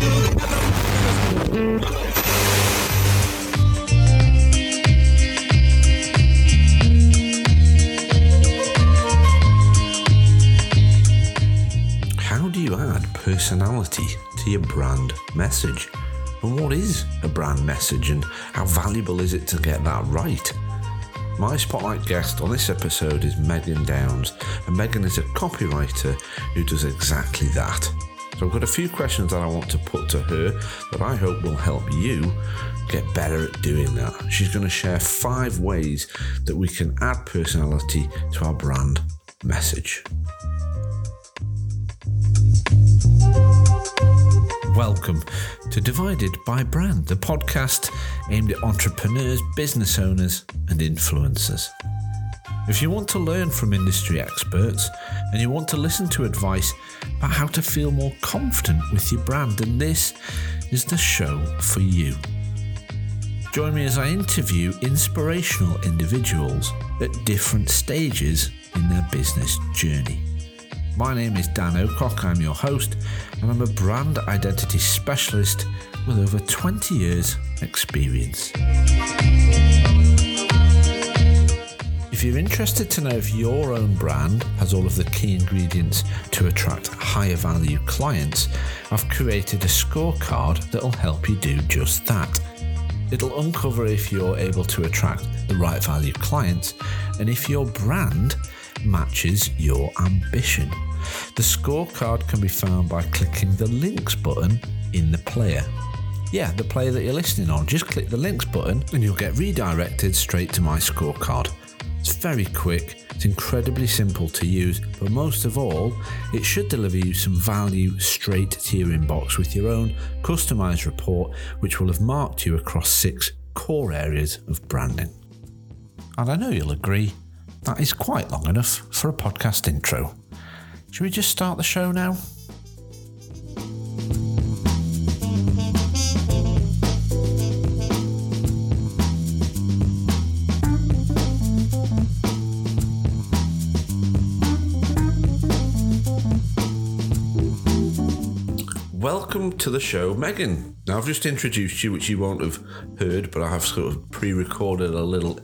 How do you add personality to your brand message? And what is a brand message and how valuable is it to get that right? My spotlight guest on this episode is Megan Downs, and Megan is a copywriter who does exactly that. So I've got a few questions that I want to put to her that I hope will help you get better at doing that. She's going to share five ways that we can add personality to our brand message. Welcome to Divided by Brand, the podcast aimed at entrepreneurs, business owners, and influencers. If you want to learn from industry experts and you want to listen to advice about how to feel more confident with your brand, then this is the show for you. Join me as I interview inspirational individuals at different stages in their business journey. My name is Dan Ocock, I'm your host, and I'm a brand identity specialist with over 20 years' experience. If you're interested to know if your own brand has all of the key ingredients to attract higher value clients, I've created a scorecard that'll help you do just that. It'll uncover if you're able to attract the right value clients and if your brand matches your ambition. The scorecard can be found by clicking the links button in the player. Yeah, the player that you're listening on. Just click the links button and you'll get redirected straight to my scorecard. It's very quick, it's incredibly simple to use, but most of all, it should deliver you some value straight to your inbox with your own customized report, which will have marked you across six core areas of branding. And I know you'll agree, that is quite long enough for a podcast intro. Should we just start the show now? Welcome to the show, Megan. Now, I've just introduced you, which you won't have heard, but I have sort of pre recorded a little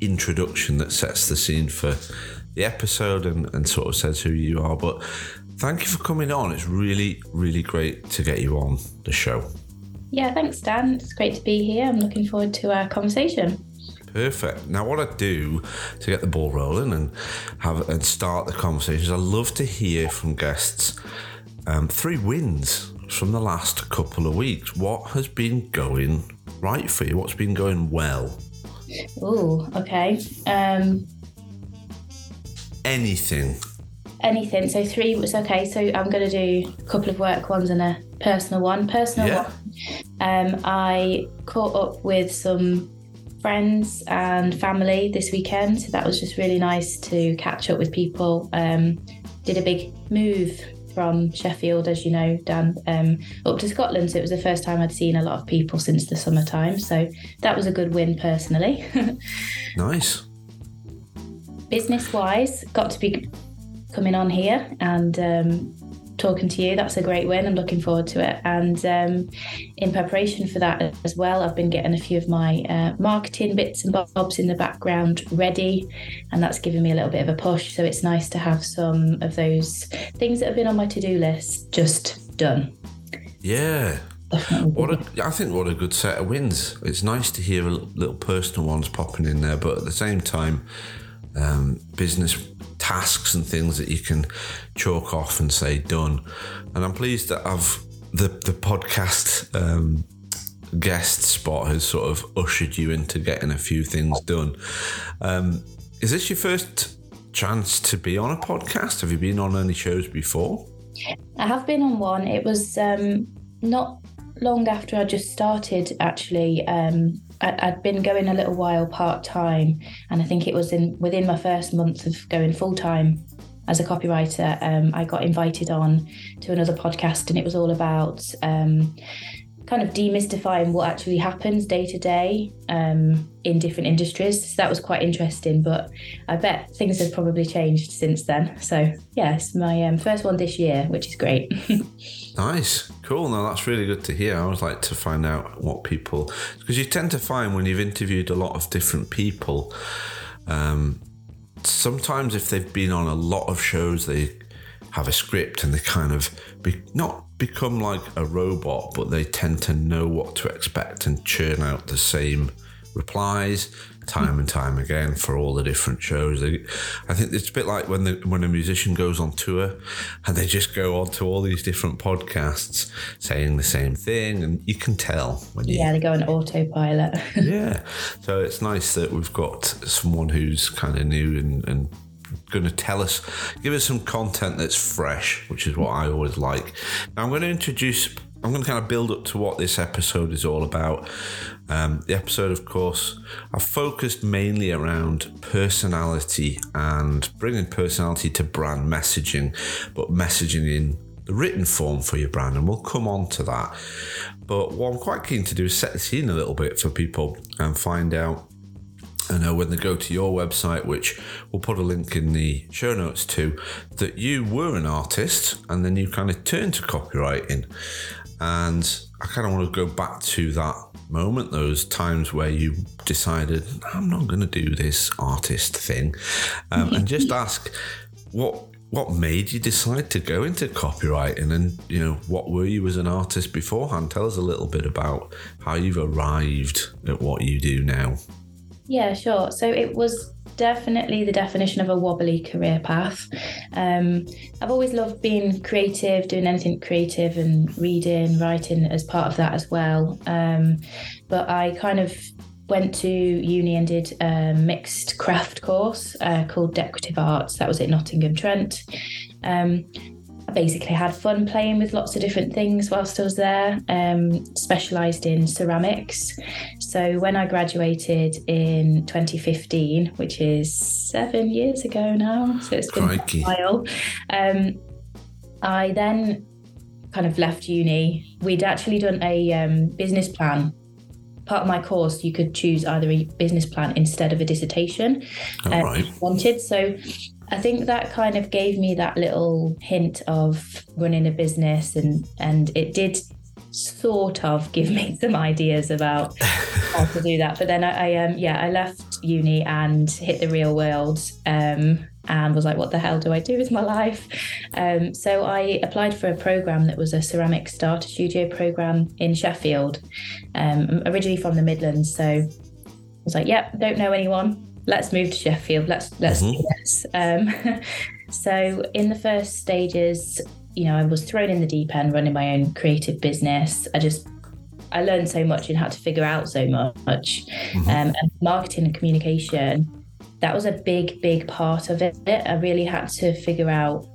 introduction that sets the scene for the episode and, and sort of says who you are. But thank you for coming on. It's really, really great to get you on the show. Yeah, thanks, Dan. It's great to be here. I'm looking forward to our conversation. Perfect. Now, what I do to get the ball rolling and have and start the conversations, I love to hear from guests um, three wins from the last couple of weeks. What has been going right for you? What's been going well? Oh, okay. Um, Anything. anything. So three was okay. So I'm going to do a couple of work ones and a personal one. Personal Yeah. one. Um, I caught up with some friends and family this weekend. So that was just really nice to catch up with people. Um, did a big move from Sheffield, as you know, Dan, um, up to Scotland. So it was the first time I'd seen a lot of people since the summertime. So that was a good win personally. Nice. business wise, got to be coming on here and um, talking to you. That's a great win. I'm looking forward to it. And um, in preparation for that as well, I've been getting a few of my uh, marketing bits and bobs in the background ready, and that's given me a little bit of a push. So it's nice to have some of those things that have been on my to do list just done. Yeah. What a, I think what a good set of wins. It's nice to hear a little, little personal ones popping in there, but at the same time, um, business tasks and things that you can chalk off and say done. And I'm pleased that I've the the podcast um, guest spot has sort of ushered you into getting a few things done. Um, is this your first chance to be on a podcast? Have you been on any shows before? I have been on one. It was um, not long after I just started, actually. Um, I, I'd been going a little while part time, and I think it was in within my first month of going full time as a copywriter. Um, I got invited on to another podcast, and it was all about um, kind of demystifying what actually happens day to day um, in different industries. So that was quite interesting, but I bet things have probably changed since then. So, yeah, my um, first one this year, which is great. Nice. Cool. Now that's really good to hear. I always like to find out what people, because you tend to find when you've interviewed a lot of different people, um, sometimes if they've been on a lot of shows, they have a script and they kind of be, not become like a robot, but they tend to know what to expect and churn out the same replies time and time again for all the different shows. I think it's a bit like when the, when a musician goes on tour and they just go on to all these different podcasts saying the same thing, and you can tell when you yeah they go on autopilot. yeah, so it's nice that we've got someone who's kind of new and, and going to tell us, give us some content that's fresh, which is what I always like. Now I'm going to introduce I'm going to kind of build up to what this episode is all about. Um, the episode, of course, I've focused mainly around personality and bringing personality to brand messaging, but messaging in the written form for your brand, and we'll come on to that. But what I'm quite keen to do is set the scene a little bit for people and find out I know when they go to your website, which we'll put a link in the show notes to, that you were an artist and then you kind of turned to copywriting. And I kind of want to go back to that moment, those times where you decided, I'm not going to do this artist thing, um, and just ask what what made you decide to go into copywriting? And you know what were you as an artist beforehand? Tell us a little bit about how you've arrived at what you do now yeah sure so it was definitely the definition of a wobbly career path. Um, I've always loved being creative, doing anything creative, and reading, writing as part of that as well. Um, but I kind of went to uni and did a mixed craft course uh, called Decorative Arts. That was at Nottingham Trent. Um, basically had fun playing with lots of different things whilst I was there, um, specialised in ceramics. So when I graduated in 2015, which is seven years ago now, so it's been Crikey. a while, um, I then kind of left uni. We'd actually done a um, business plan part of my course, you could choose either a business plan instead of a dissertation. Um, right. Wanted so I think that kind of gave me that little hint of running a business, and and it did sort of give me some ideas about how to do that. But then I, I um yeah I left uni and hit the real world um and was like, what the hell do I do with my life? Um, so I applied for a program that was a ceramic starter studio program in Sheffield, um, originally from the Midlands. So I was like, yep, don't know anyone let's move to Sheffield. Let's let's mm-hmm. do this. Um, so in the first stages, you know, I was thrown in the deep end, running my own creative business. I just I learned so much and had to figure out so much. Mm-hmm. Um, and marketing and communication, that was a big, big part of it. I really had to figure out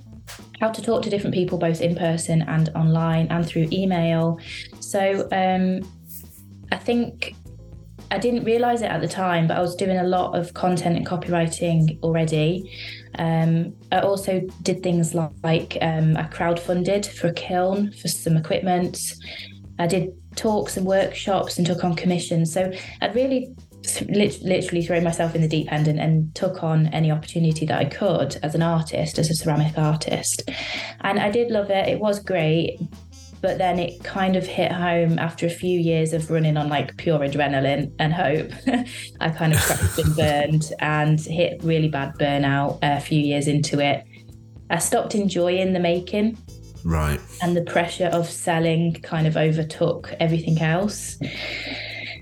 how to talk to different people, both in person and online and through email. So um, I think I didn't realize it at the time, but I was doing a lot of content and copywriting already. Um, I also did things like um, I crowdfunded for a kiln for some equipment. I did talks and workshops and took on commissions. So I'd really literally thrown myself in the deep end and, and, took on any opportunity that I could as an artist, as a ceramic artist. And I did love it. It was great, but then it kind of hit home after a few years of running on like pure adrenaline and hope. I kind of crashed and burned and hit really bad burnout a few years into it. I stopped enjoying the making. Right. And the pressure of selling kind of overtook everything else.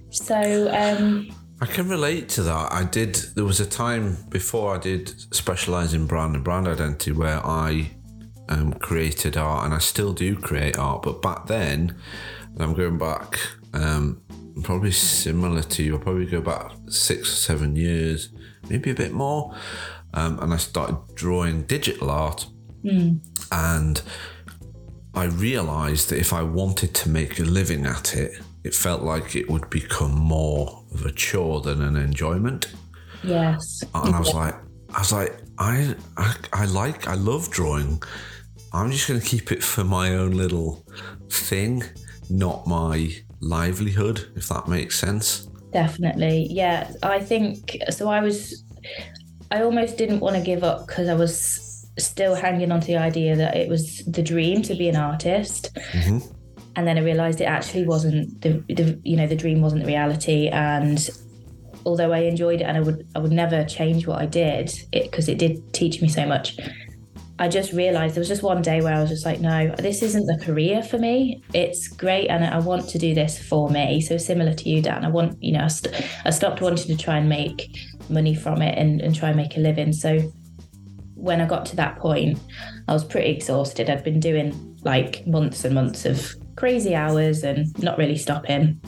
So, um, I can relate to that. I did. There was a time before I did specialize in brand and brand identity where I um, created art, and I still do create art. But back then, I'm going back, um, probably similar to you. I'll probably go back six or seven years, maybe a bit more. Um, and I started drawing digital art, mm. and I realised that if I wanted to make a living at it, it felt like it would become more of a chore than an enjoyment. Yes. And I was like, I was like, I, I, I like, I love drawing. I'm just going to keep it for my own little thing, not my livelihood, if that makes sense. Definitely. Yeah. I think so. I was, I almost didn't want to give up because I was still hanging on to the idea that it was the dream to be an artist. Mm-hmm. and then I realised it actually wasn't the, the you know the dream wasn't the reality, and although I enjoyed it and I would I would never change what I did because it, it did teach me so much. I just realized there was just one day where I was just like, no, this isn't the career for me. It's great, and I want to do this for me. So similar to you, Dan, I want, you know, I, st- I stopped wanting to try and make money from it and, and try and make a living. So when I got to that point, I was pretty exhausted. I'd been doing like months and months of crazy hours and not really stopping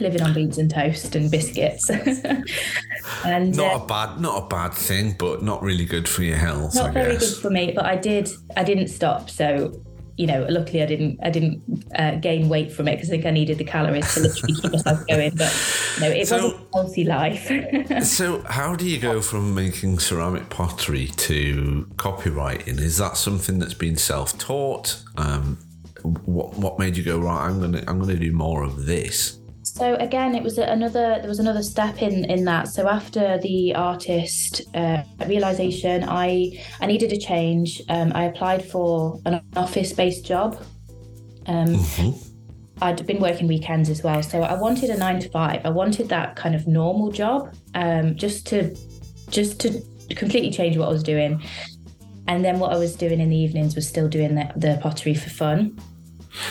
living on beans and toast and biscuits. and not uh, a bad, not a bad thing, but not really good for your health. Not very good for me, but I did, I didn't stop. So, you know, luckily I didn't, I didn't uh, gain weight from it because I think I needed the calories to literally keep myself going. But no, it so, was a healthy life. so, how do you go from making ceramic pottery to copywriting? Is that something that's been self-taught? Um, what what made you go right? I'm gonna I'm gonna do more of this. So again, it was another. There was another step in in that. So after the artist uh, realization, I I needed a change. Um, I applied for an office based job. Um, mm-hmm. I'd been working weekends as well, so I wanted a nine to five. I wanted that kind of normal job, um, just to just to completely change what I was doing. And then what I was doing in the evenings was still doing the, the pottery for fun.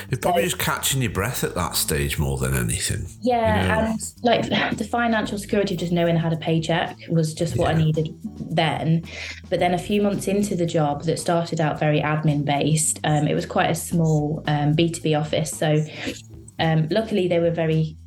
You're probably so, just catching your breath at that stage more than anything. Yeah, you know? and like the financial security of just knowing I had a paycheck was just what yeah. I needed then. But then a few months into the job that started out very admin based, um, it was quite a small um, B2B office. So um, luckily they were very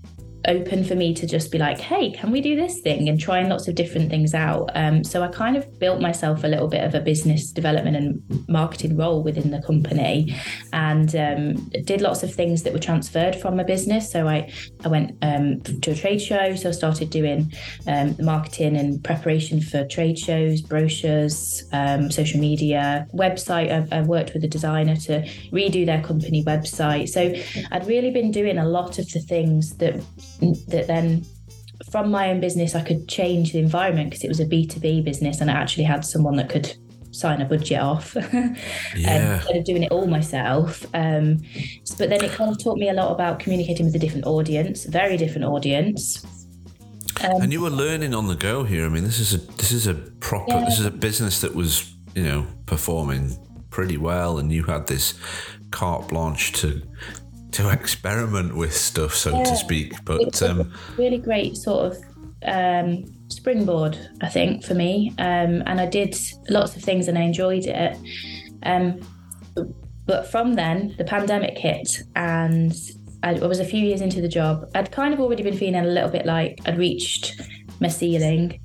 open for me to just be like, hey, can we do this thing? And trying lots of different things out. Um, so I kind of built myself a little bit of a business development and marketing role within the company and um, did lots of things that were transferred from my business. So I, I went um, to a trade show. So I started doing um, marketing and preparation for trade shows, brochures, um, social media, website. I've, I've worked with a designer to redo their company website. So I'd really been doing a lot of the things that that then from my own business I could change the environment because it was a B2B business and I actually had someone that could sign a budget off yeah. instead of doing it all myself. Um, but then it kind of taught me a lot about communicating with a different audience, very different audience. Um, and you were learning on the go here. I mean, this is a this is a proper yeah. this is a business that was you know performing pretty well, and you had this carte blanche to to experiment with stuff, so yeah. to speak. But um, really great sort of um, springboard, I think, for me. Um, and I did lots of things and I enjoyed it. Um, but from then, the pandemic hit, and I was a few years into the job. I'd kind of already been feeling a little bit like I'd reached my ceiling,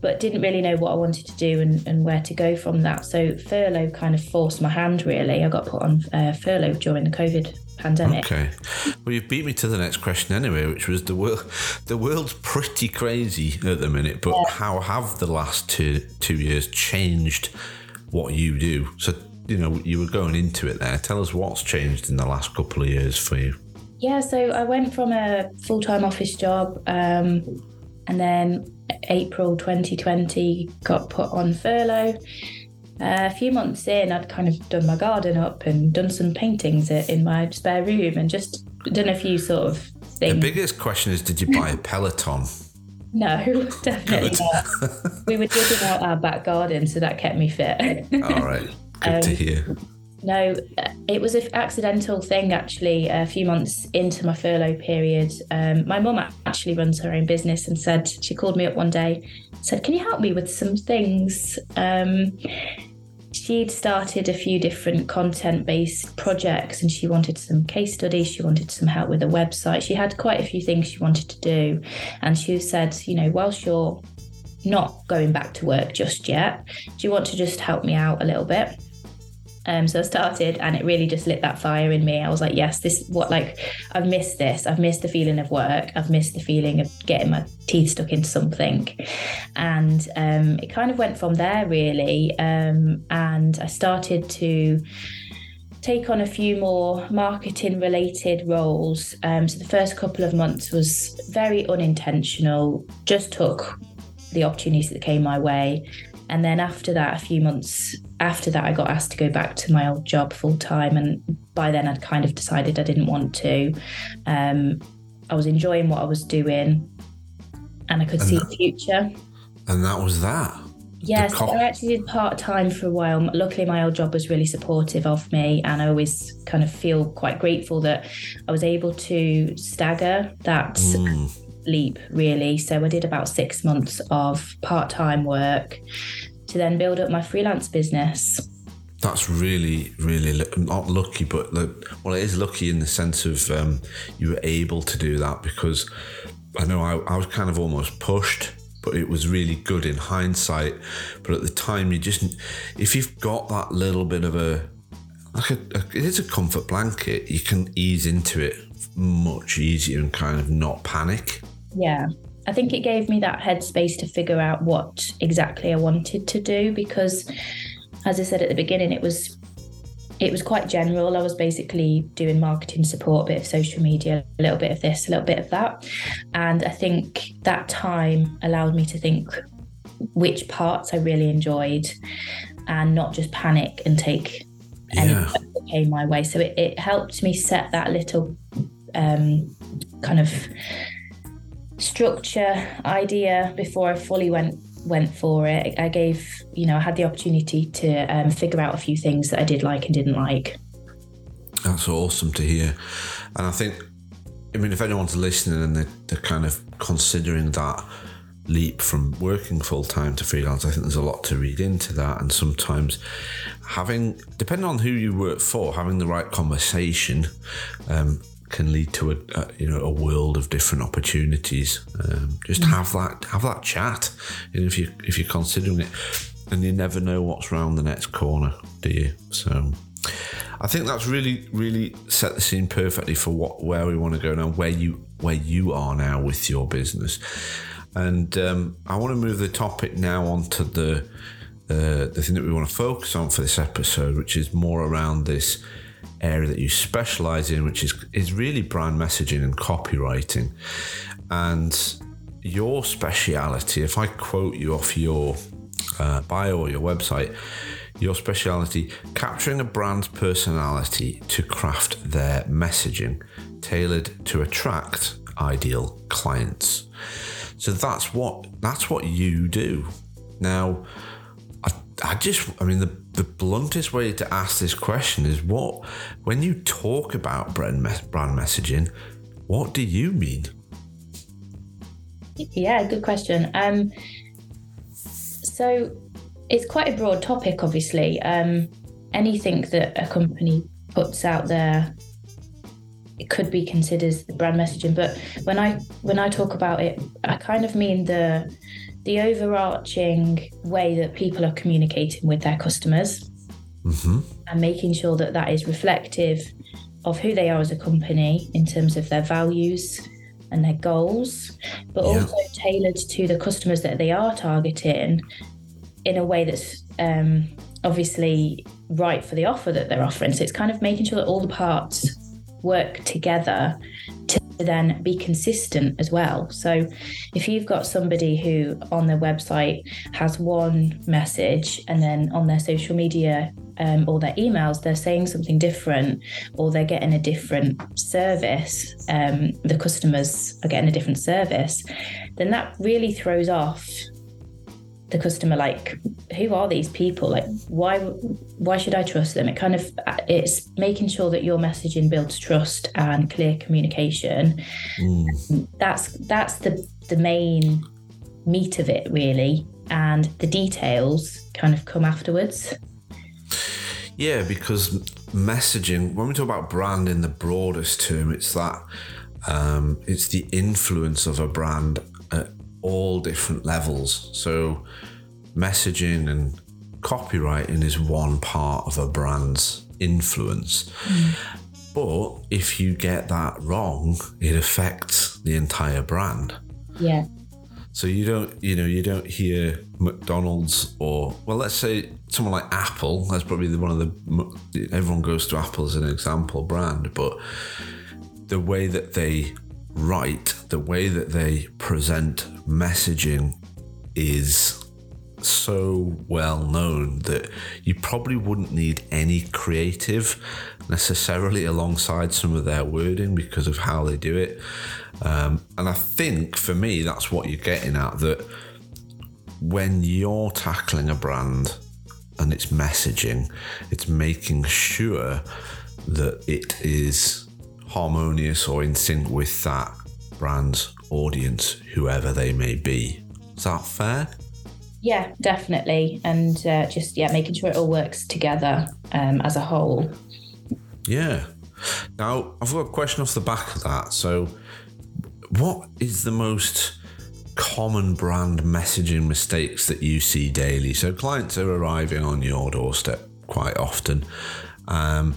but didn't really know what I wanted to do and, and where to go from that. So furlough kind of forced my hand, really. I got put on uh, furlough during the COVID pandemic. Okay. Well, you beat me to the next question anyway, which was the world. The world's pretty crazy at the minute, but yeah. how have the last two two years changed what you do? So you know, you were going into it there. Tell us what's changed in the last couple of years for you. Yeah, so I went from a full time office job, um, and then April 2020 got put on furlough a few months in, I'd kind of done my garden up and done some paintings in my spare room and just done a few sort of things. The biggest question is did you buy a Peloton? No, definitely not. we were digging out our back garden, so that kept me fit. All right, good um, to hear. No, it was an accidental thing actually. A few months into my furlough period, um, my mum actually runs her own business and said she called me up one day, said, "Can you help me with some things?" Um, she'd started a few different content based projects and she wanted some case studies she wanted some help with a website. She had quite a few things she wanted to do. And she said you know whilst you're not going back to work just yet do you want to just help me out a little bit um, so I started, and it really just lit that fire in me. I was like, yes, this what like I've missed this. I've missed the feeling of work. I've missed the feeling of getting my teeth stuck into something, and um, it kind of went from there really. Um, and I started to take on a few more marketing related roles. Um, so the first couple of months was very unintentional. Just took the opportunities that came my way and then after that, a few months after that, I got asked to go back to my old job full time. And by then, I'd kind of decided I didn't want to. Um, I was enjoying what I was doing, and I could And see that- the future. And that was that. Yes, co- I actually did part time for a while. Luckily, my old job was really supportive of me, and I always kind of feel quite grateful that I was able to stagger that Mm. Leap, really. So I did about six months of part time work to then build up my freelance business. That's really, really not lucky, but well, it is lucky in the sense of um, you were able to do that because I know I, I was kind of almost pushed, but it was really good in hindsight. But at the time, you just, if you've got that little bit of a, like a, a it is a comfort blanket, you can ease into it much easier and kind of not panic. Yeah. I think it gave me that headspace to figure out what exactly I wanted to do because as I said at the beginning it was it was quite general. I was basically doing marketing support, a bit of social media, a little bit of this, a little bit of that. And I think that time allowed me to think which parts I really enjoyed and not just panic and take anything that came my way. So it, it helped me set that little um, kind of structure idea before I fully went went for it. I gave, you know, I had the opportunity to um, figure out a few things that I did like and didn't like. That's awesome to hear. And I think, I mean, if anyone's listening and they're, they're kind of considering that leap from working full time to freelance, I think there's a lot to read into that. And sometimes having, depending on who you work for, having the right conversation um, can lead to a, a you know a world of different opportunities. Um, just have that have that chat, know, if you if you're considering it, and you never know what's round the next corner, do you? So. I think that's really, really set the scene perfectly for what where we want to go now, where you where you are now with your business, and um, I want to move the topic now onto the uh, the thing that we want to focus on for this episode, which is more around this area that you specialize in, which is is really brand messaging and copywriting, and your speciality. If I quote you off your uh, bio or your website, your speciality capturing a brand's personality to craft their messaging tailored to attract ideal clients. So that's what that's what you do. Now, I, just I mean the the bluntest way to ask this question is what when you talk about brand brand messaging, what do you mean? Yeah, good question. Um, so it's quite a broad topic, obviously. Um, anything that a company puts out there it could be considered brand messaging. But when I when I talk about it, I kind of mean the the overarching way that people are communicating with their customers Mm-hmm. and making sure that that is reflective of who they are as a company in terms of their values and their goals, but Yeah. also tailored to the customers that they are targeting in a way that's um, obviously right for the offer that they're offering. So it's kind of making sure that all the parts work together to then be consistent as well. So if you've got somebody who on their website has one message and then on their social media um, or their emails they're saying something different or they're getting a different service, um, the customers are getting a different service, then that really throws off the customer like who are these people? Like why why should i trust them? It kind of it's making sure that your messaging builds trust and clear communication. That's that's the the main meat of it really. And the details kind of come afterwards. Yeah, because messaging, when we talk about brand in the broadest term, it's that um, it's the influence of a brand all different levels. So, messaging and copywriting is one part of a brand's influence. But if you get that wrong, it affects the entire brand. yeah So you don't, you know, you don't hear McDonald's or, well, let's say someone like Apple. That's probably the, one of the everyone goes to Apple as an example brand, but the way that they write, the way that they present messaging is so well known that you probably wouldn't need any creative necessarily alongside some of their wording because of how they do it. Um, and I think for me, that's what you're getting at that when you're tackling a brand and its messaging, it's making sure that it is harmonious or in sync with that brand's audience, whoever they may be. Is that fair? Yeah, definitely. And uh, just, yeah, making sure it all works together um, as a whole. Yeah. Now, I've got a question off the back of that. So, what is the most common brand messaging mistakes that you see daily? So, clients are arriving on your doorstep quite often. Um,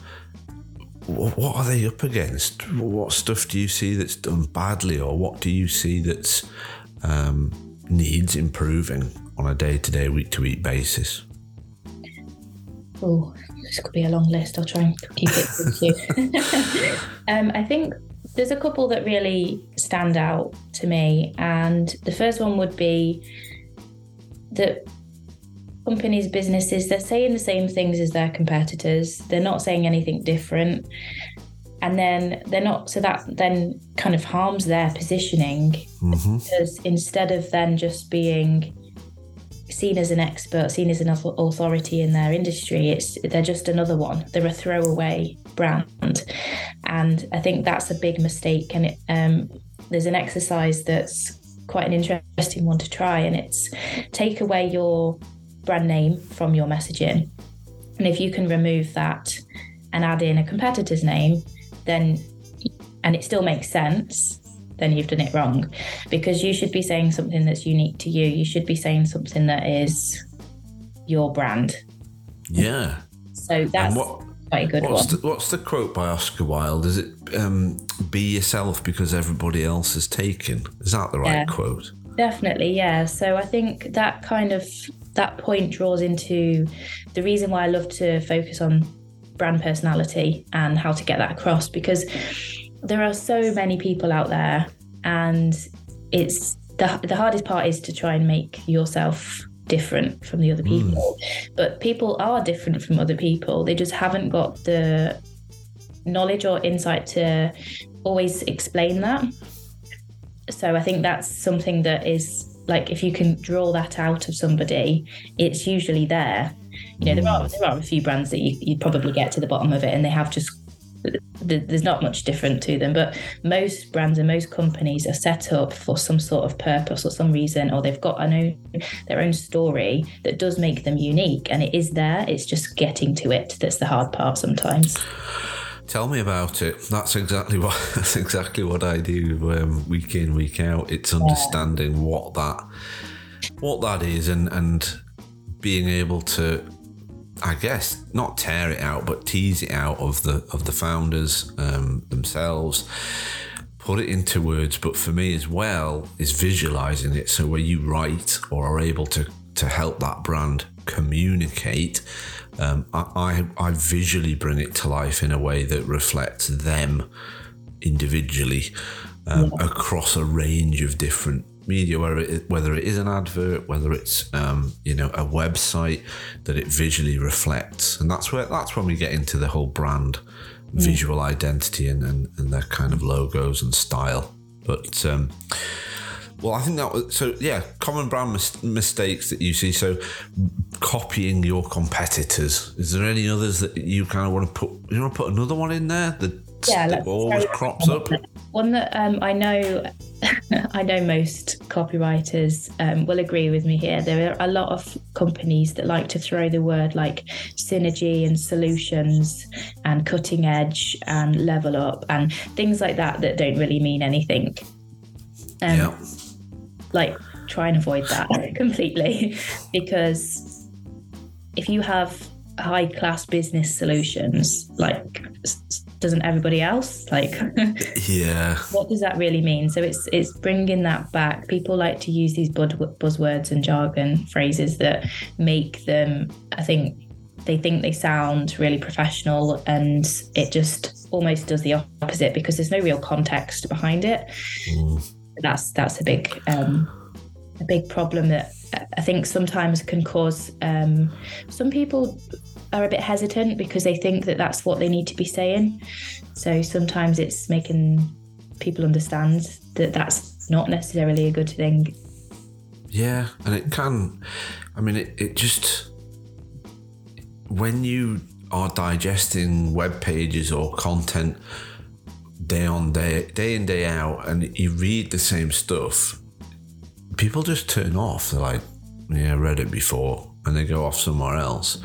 what are they up against? What stuff do you see that's done badly, or what do you see that's um, needs improving on a day to day, week to week basis? Oh, this could be a long list. I'll try and keep it um, I think there's a couple that really stand out to me, and the first one would be that companies, businesses, they're saying the same things as their competitors. They're not saying anything different. And then they're not, so that then kind of harms their positioning mm-hmm. because instead of then just being seen as an expert, seen as an authority in their industry, it's they're just another one. They're a throwaway brand, and I think that's a big mistake. And it, um, there's an exercise that's quite an interesting one to try, and it's take away your brand name from your messaging. And if you can remove that and add in a competitor's name, then and it still makes sense, then you've done it wrong. Because you should be saying something that's unique to you. You should be saying something that is your brand. Yeah. So that's what, quite a good what's one. The, what's the quote by Oscar Wilde? Is it um, be yourself because everybody else is taken? Is that the right yeah, quote? Definitely, yeah. So I think that kind of that point draws into the reason why I love to focus on brand personality and how to get that across because there are so many people out there and it's the, the hardest part is to try and make yourself different from the other hmm. people mm. but people are different from other people they just haven't got the knowledge or insight to always explain that so i think that's something that is like if you can draw that out of somebody, it's usually there. You know, there are there are a few brands that you you probably get to the bottom of it, and they have just there's not much different to them but most brands and most companies are set up for some sort of purpose or some reason or they've got an own, their own story that does make them unique and it is there it's just getting to it that's the hard part sometimes Tell me about it. That's exactly what that's exactly what I do um, week in week out. It's understanding yeah. what that what that is and and being able to I guess not tear it out but tease it out of the of the founders um, themselves put it into words but for me as well is visualizing it so where you write or are able to to help that brand communicate um, I, I, I visually bring it to life in a way that reflects them individually um, yeah. across a range of different media, whether it, whether it is an advert, whether it's um, you know a website that it visually reflects, and that's where that's when we get into the whole brand visual identity and, and, and their kind of logos and style. But um, well, I think that was so. Yeah, common brand mis- mistakes that you see. So, copying your competitors. Is there any others that you kind of want to put? You want to put another one in there that, yeah, that always crops up. One that um, I know, I know most copywriters um, will agree with me here. There are a lot of companies that like to throw the word like synergy and solutions and cutting edge and level up and things like that that don't really mean anything. Um, yeah like try and avoid that completely. Because if you have high class business solutions like doesn't everybody else? Like yeah. what does that really mean? So it's it's bringing that back. People like to use these buzzwords and jargon phrases that make them i think they think they sound really professional and it just almost does the opposite because there's no real context behind it. Mm that's that's a big um, a big problem that I think sometimes can cause um, some people are a bit hesitant because they think that that's what they need to be saying. So sometimes it's making people understand that that's not necessarily a good thing. Yeah, and it can. I mean, it, it just when you are digesting web pages or content day on day, day in day out, and you read the same stuff, people just turn off. They're like, "Yeah, I read it before," and they go off somewhere else.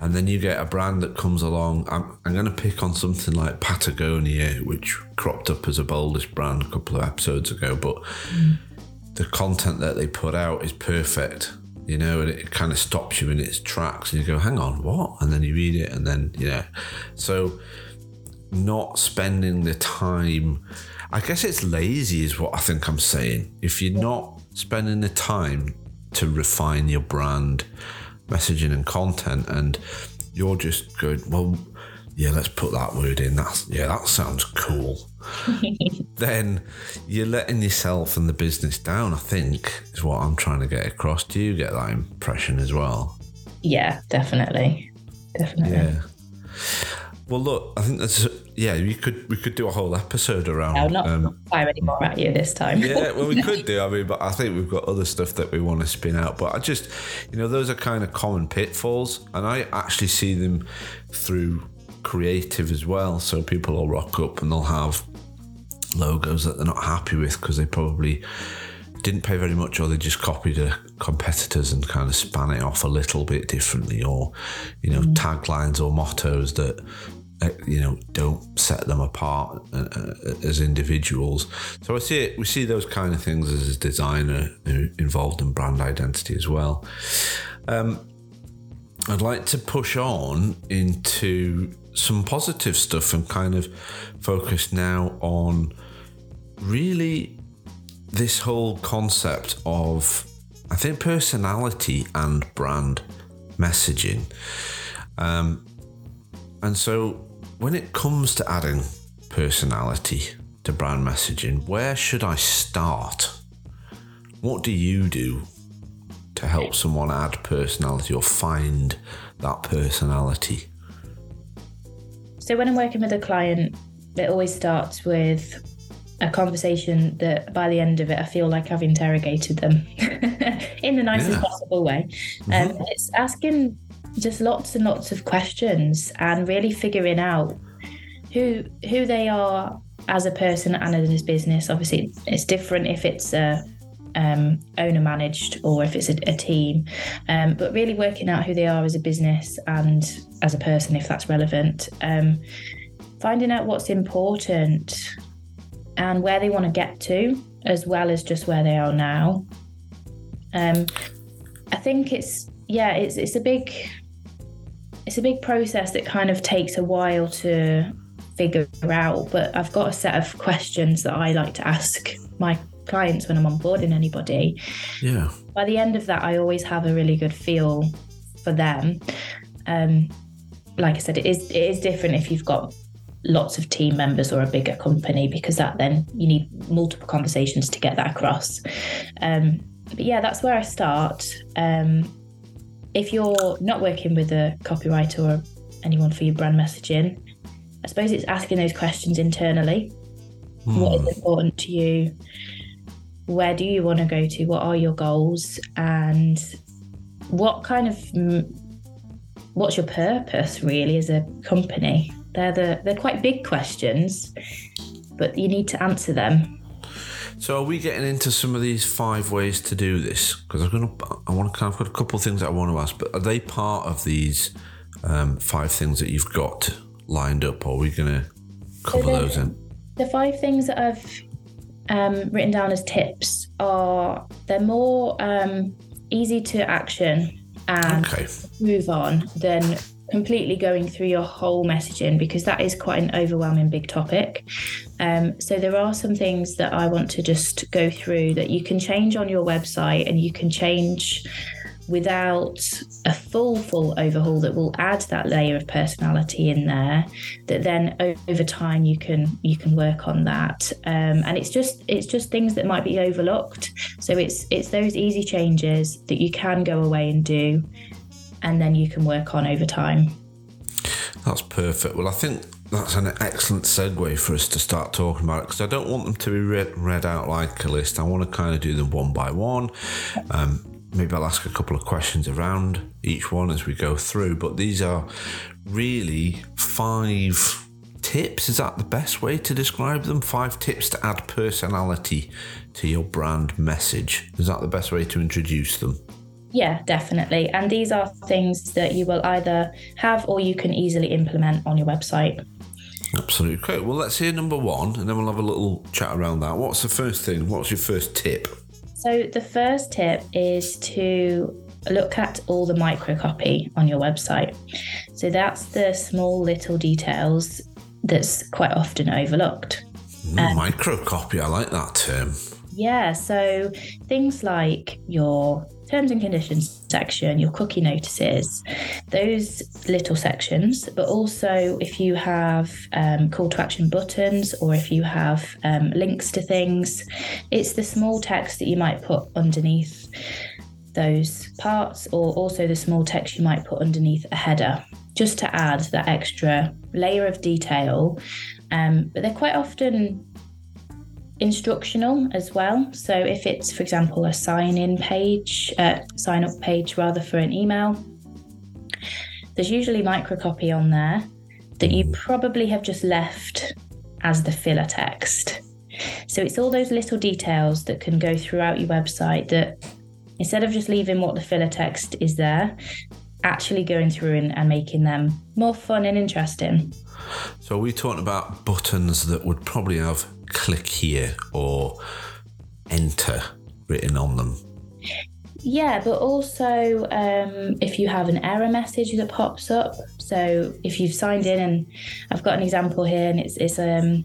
And then you get a brand that comes along. I'm, I'm going to pick on something like Patagonia, which cropped up as a boldest brand a couple of episodes ago, but mm. the content that they put out is perfect you know, and it kind of stops you in its tracks, and you go, "Hang on, what?" And then you read it, and then you know, so not spending the time. I guess it's lazy, is what I think I'm saying. If you're not spending the time to refine your brand, messaging, and content, and you're just good, well, yeah, let's put that word in. That's yeah, that sounds cool. then you're letting yourself and the business down. I think is what I'm trying to get across. Do you get that impression as well? Yeah, definitely, definitely. Yeah. Well, look, I think that's yeah. We could we could do a whole episode around. No, not um, fire anymore at you this time. yeah, well, we could do. I mean, but I think we've got other stuff that we want to spin out. But I just, you know, those are kind of common pitfalls, and I actually see them through creative as well. So people will rock up and they'll have logos that they're not happy with because they probably didn't pay very much or they just copied a competitors and kind of span it off a little bit differently or you know mm. taglines or mottos that you know don't set them apart uh, uh, as individuals so i see it we see those kind of things as a designer involved in brand identity as well um, i'd like to push on into some positive stuff and kind of focus now on really this whole concept of, I think, personality and brand messaging. Um, and so when it comes to adding personality to brand messaging, where should I start? What do you do to help someone add personality or find that personality? So when I'm working with a client, it always starts with a conversation that by the end of it, I feel like I've interrogated them in the nicest yeah. possible way. Mm-hmm. Um, it's asking just lots and lots of questions and really figuring out who who they are as a person and as a business. Obviously, it's different if it's a um, owner managed or if it's a, a team, um, but really working out who they are as a business and as a person, if that's relevant. Um, finding out what's important and where they want to get to, as well as just where they are now. Um, I think it's yeah, it's it's a big it's a big process that kind of takes a while to figure out. But I've got a set of questions that I like to ask my clients when I'm onboarding anybody. Yeah. By the end of that, I always have a really good feel for them. Um, like I said, it is it is different if you've got lots of team members or a bigger company because that then you need multiple conversations to get that across. Um, but yeah, that's where I start. Um, if you're not working with a copywriter or anyone for your brand messaging, I suppose it's asking those questions internally. Mm. What is hmm. important to you? where do you want to go to? What are your goals? And what kind of what's your purpose really as a company? They're the they're quite big questions, but you need to answer them. So are we getting into some of these five ways to do this? Because I'm gonna I want to kind of got a couple of things that I want to ask, but are they part of these um, five things that you've got lined up, or are we gonna cover so the, those in? The five things that I've um, written down as tips are they're more um, easy to action and okay. move on than completely going through your whole messaging because that is quite an overwhelming big topic. Um, so there are some things that I want to just go through that you can change on your website and you can change without a full full overhaul that will add that layer of personality in there that then over time you can you can work on that. Um, and it's just it's just things that might be overlooked. So it's it's those easy changes that you can go away and do and then you can work on over time that's perfect well i think that's an excellent segue for us to start talking about it because I don't want them to be read, read out like a list. I want to kind of do them one by one. Um, maybe I'll ask a couple of questions around each one as we go through, but these are really five tips. Is that the best way to describe them? Five tips to add personality to your brand message. Is that the best way to introduce them? Yeah, definitely. And these are things that you will either have or you can easily implement on your website. Absolutely. Great. Well, let's hear number one and then we'll have a little chat around that. What's the first thing? What's your first tip? So, the first tip is to look at all the micro copy on your website. So, that's the small little details that's quite often overlooked. Mm, um, micro copy, I like that term. Yeah, so things like your terms and conditions section, your cookie notices, those little sections, but also if you have um, call to action buttons or if you have um, links to things, it's the small text that you might put underneath those parts or also the small text you might put underneath a header just to add that extra layer of detail. Um, but they're quite often instructional as well. So if it's, for example, a sign in page, uh, sign up page rather for an email, there's usually microcopy on there that you probably have just left as the filler text. So it's all those little details that can go throughout your website that instead of just leaving what the filler text is there, actually going through and, and making them more fun and interesting. So, we talked about buttons that would probably have click here or enter written on them? Yeah, but also um, if you have an error message that pops up. So if you've signed in, and I've got an example here, and it's, it's um,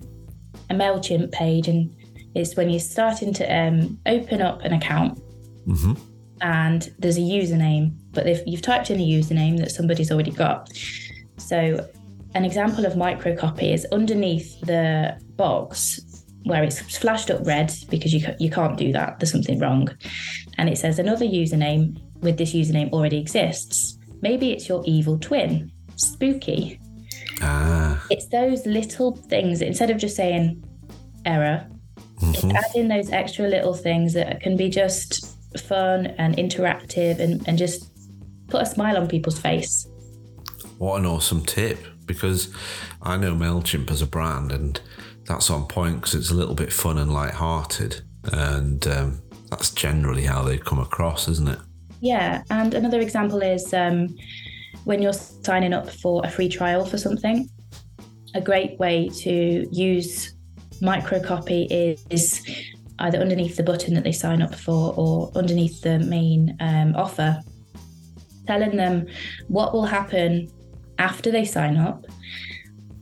a MailChimp page, and it's when you're starting to um, open up an account mm-hmm. and there's a username, but if you've typed in a username that somebody's already got. So an example of microcopy is underneath the box where it's flashed up red because you, you can't do that. There's something wrong. And it says another username with this username already exists. Maybe it's your evil twin. Spooky. Ah. It's those little things, instead of just saying error, mm-hmm. add in those extra little things that can be just fun and interactive and, and just put a smile on people's face. What an awesome tip because I know MailChimp as a brand and that's on point because it's a little bit fun and light-hearted, and um, that's generally how they come across, isn't it? Yeah, and another example is um, when you're signing up for a free trial for something. A great way to use microcopy is, is either underneath the button that they sign up for or underneath the main um, offer, telling them what will happen after they sign up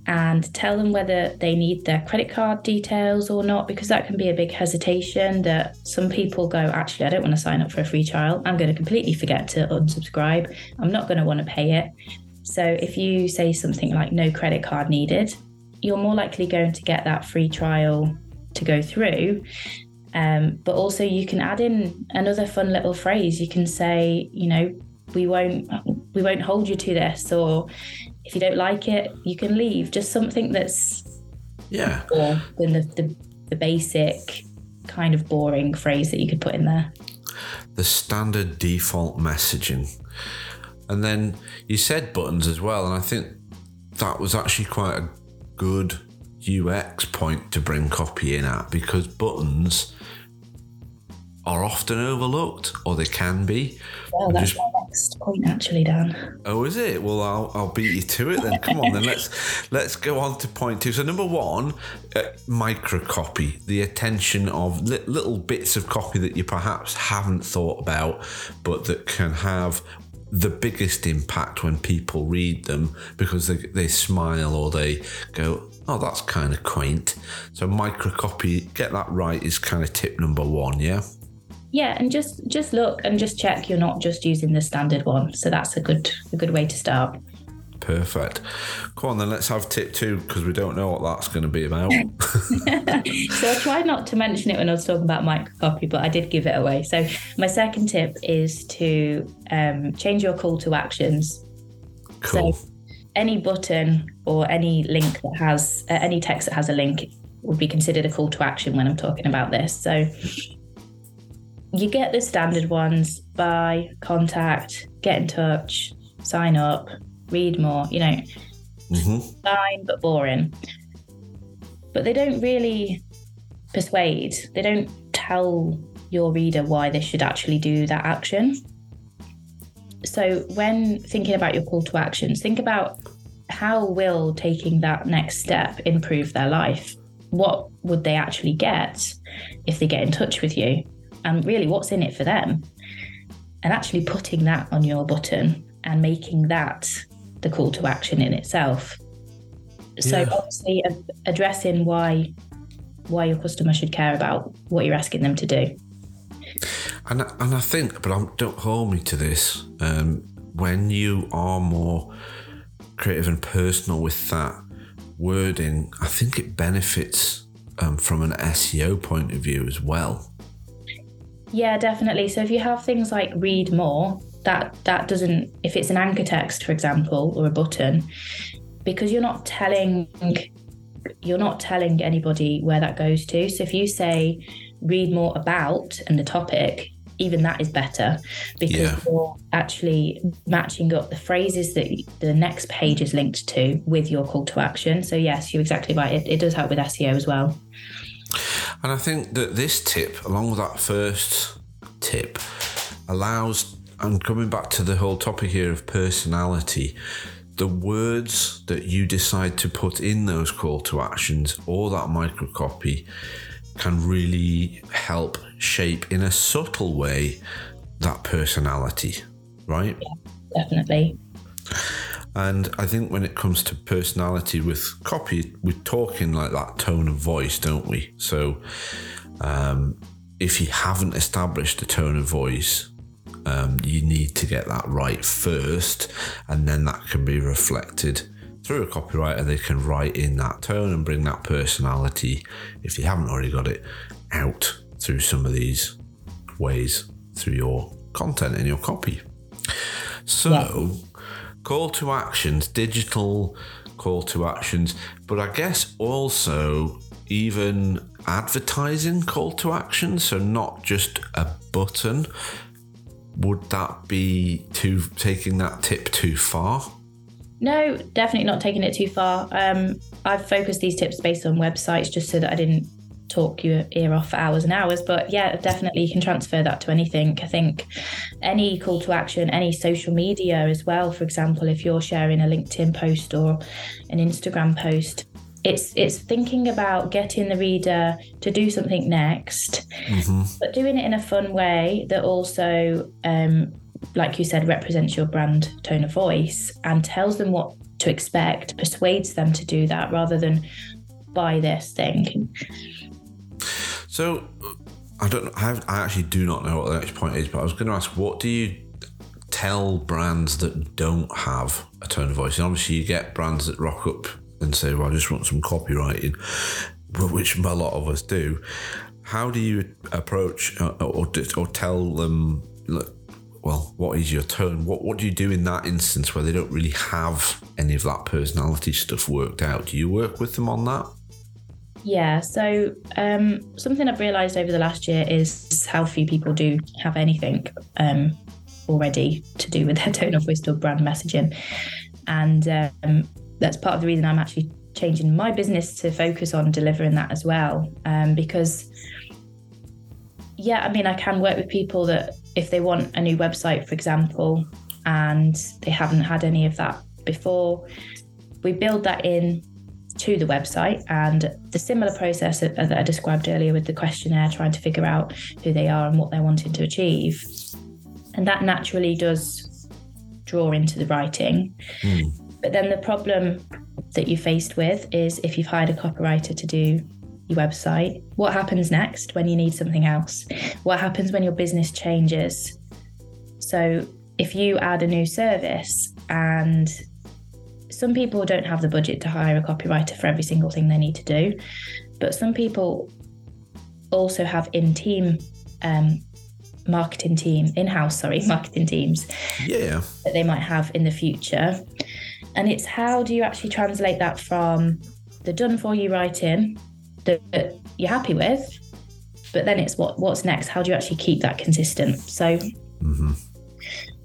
and tell them whether they need their credit card details or not, because that can be a big hesitation that some people go, actually, I don't want to sign up for a free trial. I'm going to completely forget to unsubscribe. I'm not going to want to pay it. So if you say something like no credit card needed, you're more likely going to get that free trial to go through. Um, but also, you can add in another fun little phrase. You can say, you know, we won't we won't hold you to this, or if you don't like it, you can leave. Just something that's yeah more than the, the, the basic kind of boring phrase that you could put in there. The standard default messaging. And then you said buttons as well, and I think that was actually quite a good UX point to bring copy in at because buttons are often overlooked, or they can be. Well, just... next point, actually, Dan. Oh, is it? Well, I'll, I'll beat you to it then. Come on, then let's let's go on to point two. So, number one, uh, micro copy, the attention of li- little bits of copy that you perhaps haven't thought about, but that can have the biggest impact when people read them because they, they smile or they go, oh, that's kind of quaint. So, micro copy, get that right is kind of tip number one, yeah? Yeah, and just just look and just check you're not just using the standard one. So that's a good a good way to start. Perfect. Come on, then let's have tip two because we don't know what that's going to be about. so I tried not to mention it when I was talking about microcopy, but I did give it away. So my second tip is to um, change your call to actions. Cool. So any button or any link that has uh, any text that has a link would be considered a call to action when I'm talking about this. So you get the standard ones buy, contact, get in touch, sign up, read more, you know, hmm fine but boring. But they don't really persuade, they don't tell your reader why they should actually do that action. So when thinking about your call to actions, think about how will taking that next step improve their life? What would they actually get if they get in touch with you? And really, what's in it for them? And actually putting that on your button and making that the call to action in itself. So Yeah. obviously addressing why why your customer should care about what you're asking them to do. And and I think, but I'm, don't hold me to this. Um, when you are more creative and personal with that wording, I think it benefits um, from an SEO point of view as well. Yeah, definitely. So if you have things like read more, that that doesn't if it's an anchor text, for example, or a button, because you're not telling you're not telling anybody where that goes to. So if you say read more about and the topic, even that is better because Yeah. you're actually matching up the phrases that the next page is linked to with your call to action. So yes, you're exactly right. It, it does help with SEO as well. And I think that this tip, along with that first tip, allows, and coming back to the whole topic here of personality, the words that you decide to put in those call to actions or that microcopy can really help shape in a subtle way that personality, right? Definitely. And I think when it comes to personality with copy, we're talking like that tone of voice, don't we? So um, if you haven't established a tone of voice, um, you need to get that right first, and then that can be reflected through a copywriter. They can write in that tone and bring that personality, if you haven't already got it, out through some of these ways through your content and your copy. So, call to actions, digital call to actions, but I guess also even advertising call to actions, so not just a button. Would that be too taking that tip too far? No, definitely not taking it too far. Um, I've focused these tips based on websites just so that I didn't talk your ear off for hours and hours. But yeah, definitely you can transfer that to anything. I think any call to action, any social media as well. For example, if you're sharing a LinkedIn post or an Instagram post, it's it's thinking about getting the reader to do something next, but doing it in a fun way that also um, like you said, represents your brand tone of voice and tells them what to expect, persuades them to do that rather than buy this thing. So, I don't. I, I actually do not know what the next point is, but I was going to ask, what do you tell brands that don't have a tone of voice? And obviously, you get brands that rock up and say, "Well, I just want some copywriting," which a lot of us do. How do you approach uh, or or tell them? Look, well, what is your tone? What what do you do in that instance where they don't really have any of that personality stuff worked out? Do you work with them on that? Yeah, so um, something I've realised over the last year is how few people do have anything um, already to do with their tone of voice or brand messaging. And um, that's part of the reason I'm actually changing my business to focus on delivering that as well. Um, because, yeah, I mean, I can work with people that if they want a new website, for example, and they haven't had any of that before, we build that in to the website and the similar process that that I described earlier with the questionnaire, trying to figure out who they are and what they're wanting to achieve. And that naturally does draw into the writing. Hmm. But then the problem that you're faced with is if you've hired a copywriter to do your website. What happens next when you need something else? What happens when your business changes? So, if you add a new service and some people don't have the budget to hire a copywriter for every single thing they need to do, but some people also have in team um, marketing team, in house, sorry, marketing teams. Yeah. That they might have in the future. And it's how do you actually translate that from the done for you writing that you're happy with, but then it's what what's next? How do you actually keep that consistent? So, mm-hmm.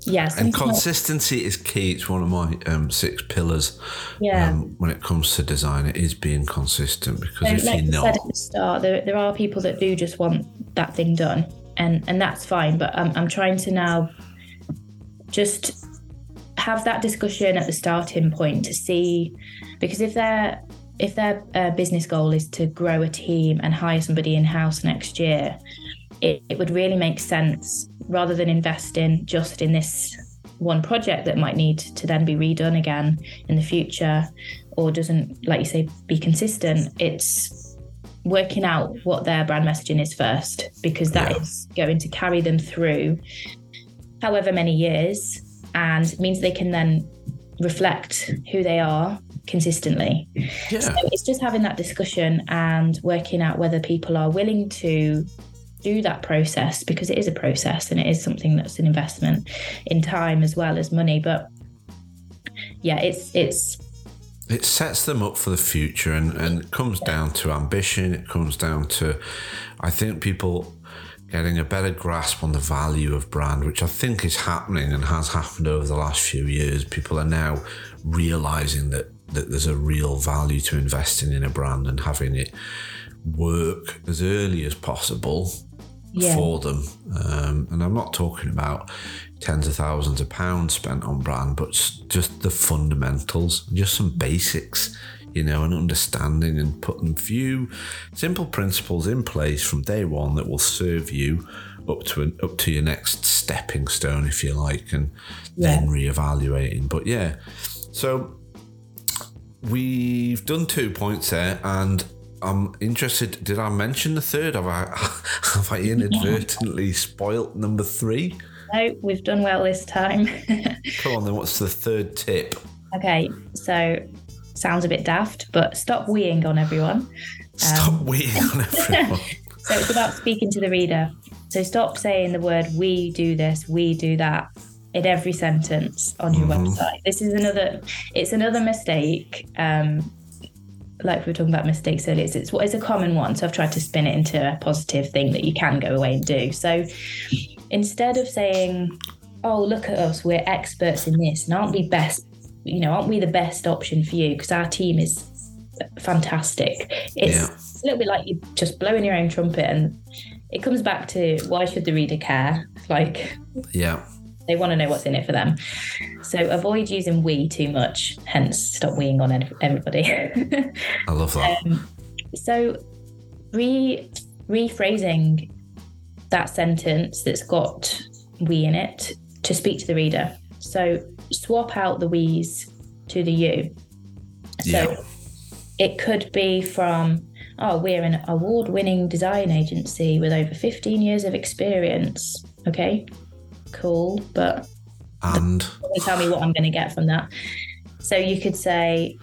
Yes, and consistency is key. It's one of my um, six pillars. Yeah, um, when it comes to design, it is being consistent because so, if like you're not, said at the start, there there are people that do just want that thing done, and and that's fine. But I'm I'm trying to now just have that discussion at the starting point to see because if they're if their uh, business goal is to grow a team and hire somebody in house next year, it, it would really make sense rather than investing just in this one project that might need to then be redone again in the future or doesn't, like you say, be consistent. It's working out what their brand messaging is first because that yeah. is going to carry them through however many years and means they can then reflect who they are consistently. Yeah. So it's just having that discussion and working out whether people are willing to do that process because it is a process and it is something that's an investment in time as well as money. But yeah, it's it's it sets them up for the future and, and it comes down to ambition. It comes down to I think people getting a better grasp on the value of brand, which I think is happening and has happened over the last few years. People are now realizing that that there's a real value to investing in a brand and having it work as early as possible yeah. for them. Um, and I'm not talking about tens of thousands of pounds spent on brand, but just the fundamentals, just some basics, you know, and understanding and putting few simple principles in place from day one that will serve you up to an, up to your next stepping stone, if you like, and yeah. then reevaluating. But yeah, so we've done two points there, and I'm interested. Did I mention the third? Have I have I inadvertently spoilt number three? No, we've done well this time. Come on, then. What's the third tip? Okay, so sounds a bit daft, but stop weeing on everyone. Stop um, weeing on everyone. so it's about speaking to the reader. So stop saying the word "we do this," "we do that." in every sentence on your mm-hmm. website. This is another. It's another mistake. Um, like we were talking about mistakes earlier, it's, it's what is a common one. So I've tried to spin it into a positive thing that you can go away and do. So instead of saying, "Oh, look at us, we're experts in this," and aren't we best? You know, aren't we the best option for you? Because our team is fantastic. It's, yeah. it's a little bit like you just blowing your own trumpet, and it comes back to why should the reader care? Like, yeah they want to know what's in it for them. So avoid using we too much, hence stop weeing on everybody. I love that. Um, so re rephrasing that sentence that's got we in it to speak to the reader. So swap out the we's to the you. So yeah. it could be from, oh, we're an award winning design agency with over 15 years of experience. Okay cool, but and tell me what I'm going to get from that. So you could say,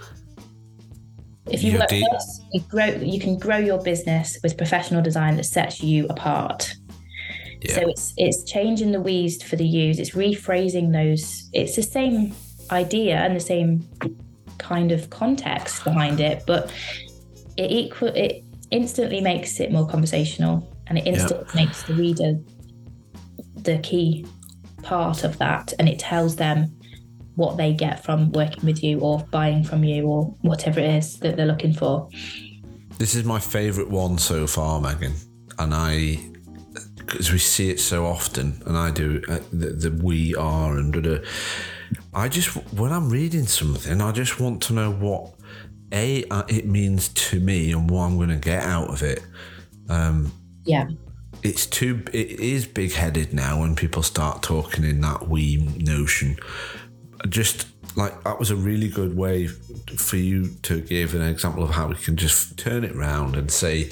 if you work with us, you grow, you can grow your business with professional design that sets you apart. Yeah. So it's it's changing the we's for the use. It's rephrasing those. It's the same idea and the same kind of context behind it, but it equal it instantly makes it more conversational and it instantly yeah. makes the reader the key part of that and it tells them what they get from working with you or buying from you or whatever it is that they're looking for. This is my favourite one so far, Megan. And I, because we see it so often, and I do uh, the, the we are and da, da, I just, when I'm reading something, I just want to know what A, uh, it means to me and what I'm going to get out of it. Um, yeah it's too it is big headed now when people start talking in that we notion just like that was a really good way for you to give an example of how we can just turn it around and say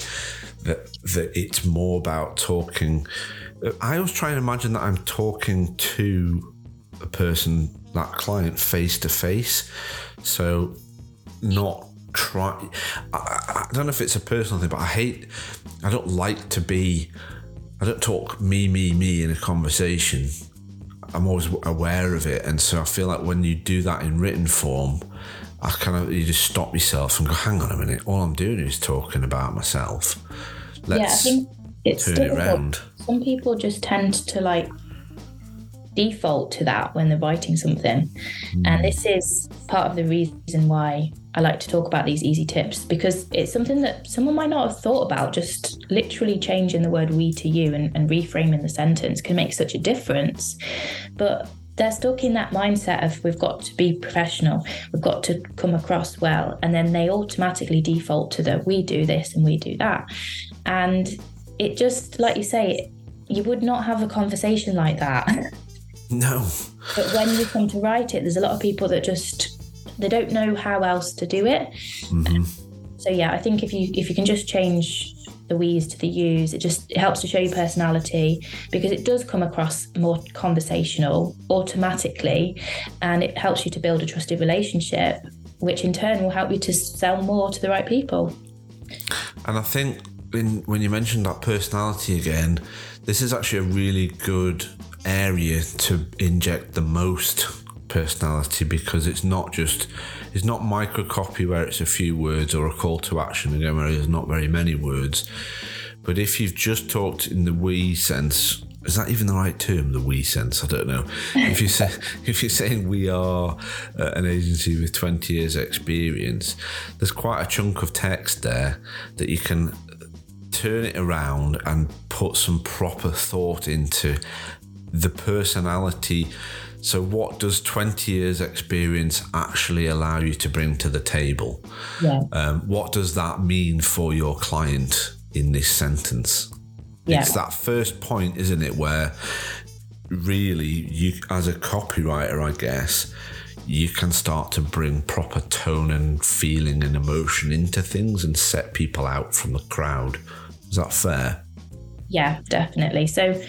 that that it's more about talking. I always try and imagine that I'm talking to a person, that client, face to face. So not try. I, I don't know if it's a personal thing, but I hate. I don't like to be. I don't talk me, me, me in a conversation. I'm always aware of it, and so I feel like when you do that in written form, I kind of you just stop yourself and go, "Hang on a minute! All I'm doing is talking about myself." Let's yeah, I think it's turn it around. Some people just tend to like default to that when they're writing something, Hmm. and this is part of the reason why I like to talk about these easy tips because it's something that someone might not have thought about. Just literally changing the word we to you and, and reframing the sentence can make such a difference. But they're stuck in that mindset of we've got to be professional, we've got to come across well, and then they automatically default to the we do this and we do that. And it just, like you say, you would not have a conversation like that. No. But when you come to write it, there's a lot of people that just they don't know how else to do it. Mm-hmm. So yeah, I think if you if you can just change the we's to the you's, it just it helps to show your personality because it does come across more conversational automatically, and it helps you to build a trusted relationship, which in turn will help you to sell more to the right people. And I think when when you mentioned that personality again, this is actually a really good area to inject the most personality because it's not just it's not micro copy where it's a few words or a call to action again where there's not very many words. But if you've just talked in the we sense, is that even the right term? The we sense? I don't know. If you say if you're saying we are uh, an agency with 20 years experience, there's quite a chunk of text there that you can turn it around and put some proper thought into the personality. So, what does 20 years' experience actually allow you to bring to the table? Yeah. Um, what does that mean for your client in this sentence? Yeah. It's that first point, isn't it, where really you, as a copywriter, I guess, you can start to bring proper tone and feeling and emotion into things and set people out from the crowd. Is that fair? Yeah, definitely. So,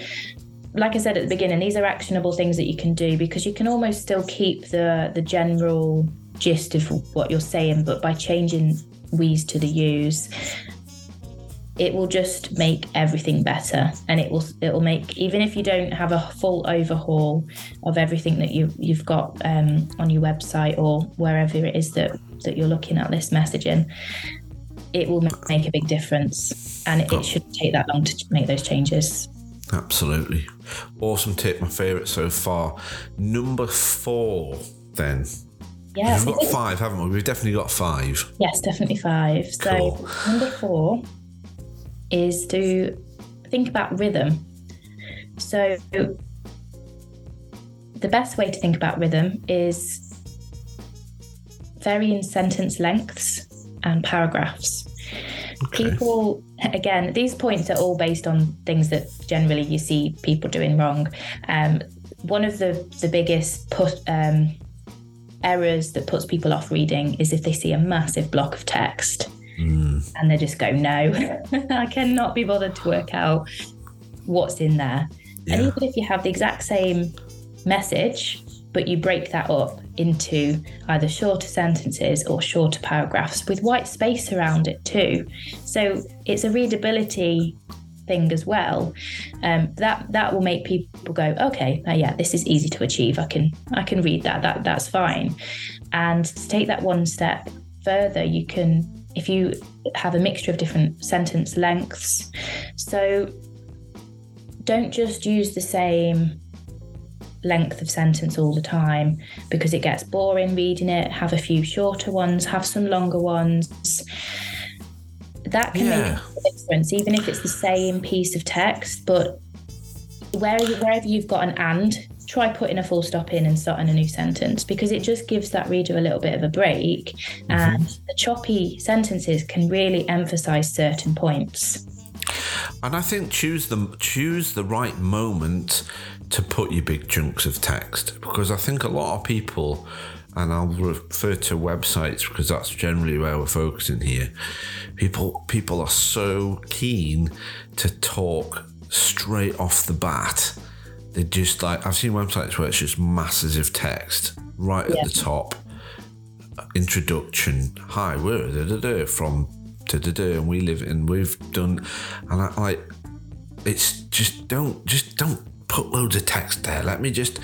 like I said at the beginning, these are actionable things that you can do because you can almost still keep the the general gist of what you're saying, but by changing we's to the you's, it will just make everything better, and it will it will make even if you don't have a full overhaul of everything that you you've got um, on your website or wherever it is that that you're looking at this messaging. It will make a big difference, and it, it shouldn't take that long to make those changes. Absolutely. Awesome tip, my favourite so far. Number four, then. Yeah, We've got five, haven't we? We've definitely got five. yes, definitely five. So Cool. number four is to think about rhythm. So the best way to think about rhythm is varying sentence lengths and paragraphs. Okay. People, again, these points are all based on things that generally you see people doing wrong. Um, one of the the biggest put um, errors that puts people off reading is if they see a massive block of text Mm, and they just go, "No, I cannot be bothered to work out what's in there." And even if you have the exact same message, but you break that up into either shorter sentences or shorter paragraphs with white space around it too. So it's a readability thing as well. Um, that that will make people go, okay, uh, yeah, this is easy to achieve. I can I can read that. That that's fine. And to take that one step further, you can if you have a mixture of different sentence lengths. So don't just use the same length of sentence all the time because it gets boring reading it. Have a few shorter ones, have some longer ones. That can Yeah. make a difference, even if it's the same piece of text. But where, wherever you've got an and, try putting a full stop in and starting a new sentence because it just gives that reader a little bit of a break. Mm-hmm. And the choppy sentences can really emphasize certain points. And I think choose the choose the right moment to put your big chunks of text because I think a lot of people and I'll refer to websites because that's generally where we're focusing here. People people are so keen to talk straight off the bat. They just like I've seen websites where it's just masses of text right yeah. at the top. Introduction. Hi, we're da, da, da, from da, da, da, and we live in we've done and I like it's just don't just don't put loads of text there. Let me just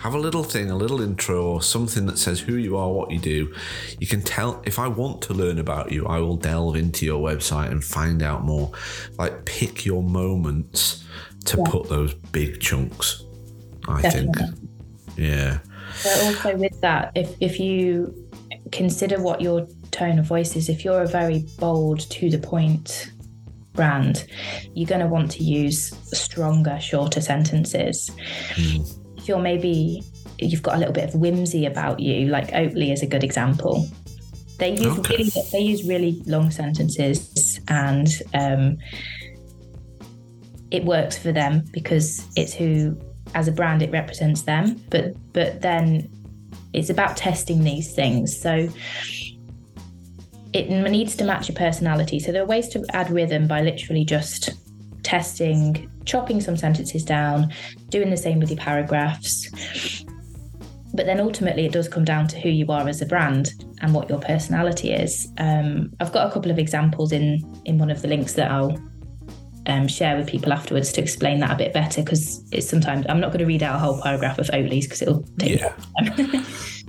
have a little thing, a little intro, or something that says who you are, what you do. You can tell if I want to learn about you, I will delve into your website and find out more. Like pick your moments to yeah. put those big chunks. I Definitely. think. Yeah. But also with that, if if you consider what your tone of voice is, if you're a very bold, to the point brand, you're going to want to use stronger, shorter sentences. Mm. If you're maybe you've got a little bit of whimsy about you, like Oatly is a good example. They use okay. really they use really long sentences, and um, it works for them because it's who, as a brand, it represents them. But but then it's about testing these things. So it needs to match your personality. So there are ways to add rhythm by literally just testing, chopping some sentences down, doing the same with your paragraphs. But then ultimately, it does come down to who you are as a brand and what your personality is. Um, I've got a couple of examples in in one of the links that I'll um, share with people afterwards to explain that a bit better because it's sometimes I'm not going to read out a whole paragraph of Oatly's because it'll take yeah.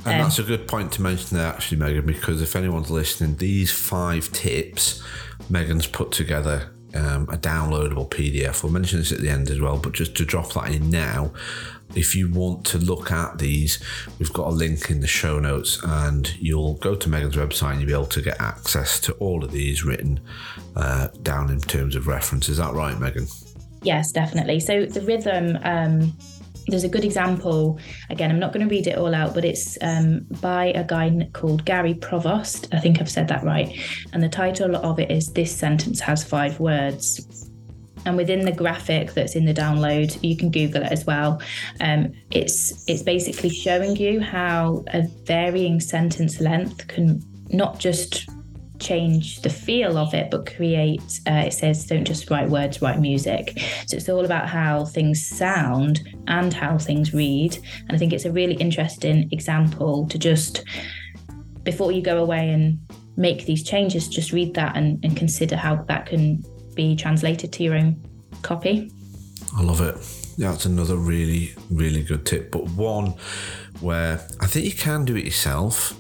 And um, that's a good point to mention there, actually, Megan, because if anyone's listening, these five tips Megan's put together um, a downloadable PDF. We'll mention this at the end as well, but just to drop that in now, if you want to look at these, we've got a link in the show notes, and you'll go to Megan's website and you'll be able to get access to all of these written uh, down in terms of reference. Is that right, Megan? Yes, definitely. So the rhythm. Um there's a good example. Again, I'm not going to read it all out, but it's um, by a guy called Gary Provost. I think I've said that right. And the title of it is This Sentence Has Five Words. And within the graphic that's in the download, you can Google it as well. Um, it's it's basically showing you how a varying sentence length can not just change the feel of it, but create, uh, it says, don't just write words, write music. So it's all about how things sound and how things read. And I think it's a really interesting example to just, before you go away and make these changes, just read that and, and consider how that can be translated to your own copy. I love it. That's another really, really good tip. But one where I think you can do it yourself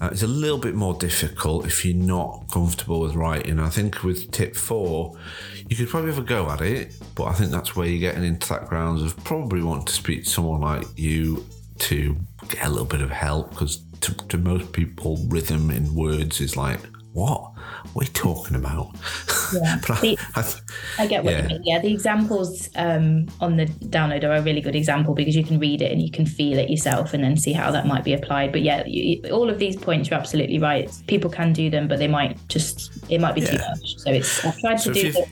uh, it's a little bit more difficult if you're not comfortable with writing. I think with tip four, you could probably have a go at it, but I think that's where you're getting into that grounds of probably wanting to speak to someone like you to get a little bit of help because to, to most people, rhythm in words is like what? Are you talking about? Yeah, the, I, I, I, get what yeah. you mean. Yeah, the examples um, on the download are a really good example because you can read it and you can feel it yourself and then see how that might be applied. But yeah, you, all of these points you're absolutely right. People can do them, but they might just it might be yeah. too much. So it's I've tried so to do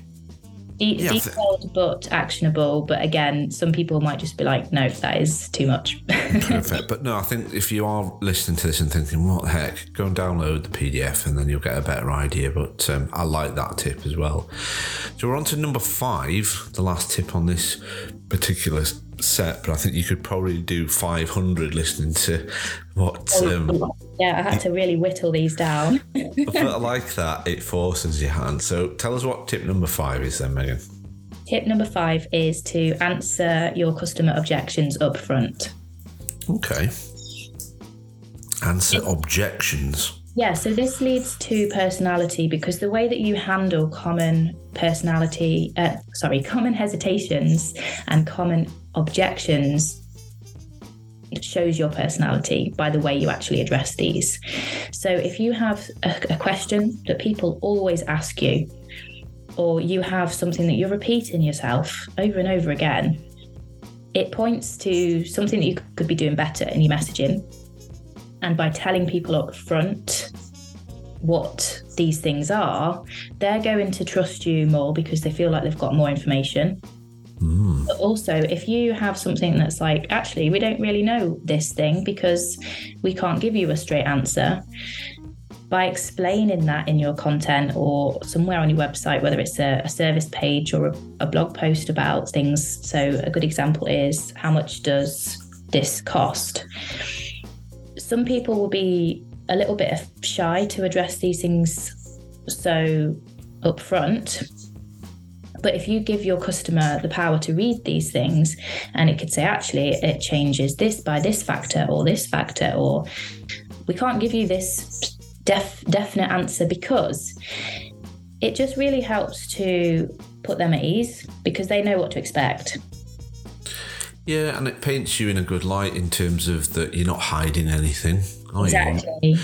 De- yeah, detailed but actionable. But again, some people might just be like, no, that is too much. Perfect. But no, I think if you are listening to this and thinking, what the heck, go and download the PDF and then you'll get a better idea. But um, I like that tip as well. So we're on to number five, the last tip on this particular set, but I think you could probably do 500 listening to what. Oh, um, yeah, I had to really whittle these down. but I like that. It forces your hand. So tell us what tip number five is then, Megan. Tip number five is to answer your customer objections up front. Okay. Answer objections. Yeah, so this leads to personality because the way that you handle common personality, uh, sorry, common hesitations and common objections shows your personality by the way you actually address these. So if you have a, a question that people always ask you, or you have something that you're repeating yourself over and over again, it points to something that you could be doing better in your messaging and by telling people up front what these things are, they're going to trust you more because they feel like they've got more information. Mm. But also, if you have something that's like, actually, we don't really know this thing because we can't give you a straight answer, by explaining that in your content or somewhere on your website, whether it's a, a service page or a, a, blog post about things. So, a good example is how much does this cost? Some people will be a little bit shy to address these things so upfront. But if you give your customer the power to read these things, and it could say, actually, it changes this by this factor or this factor, or we can't give you this def- definite answer because it just really helps to put them at ease because they know what to expect. Yeah, and it paints you in a good light in terms of that you're not hiding anything. exactly. You?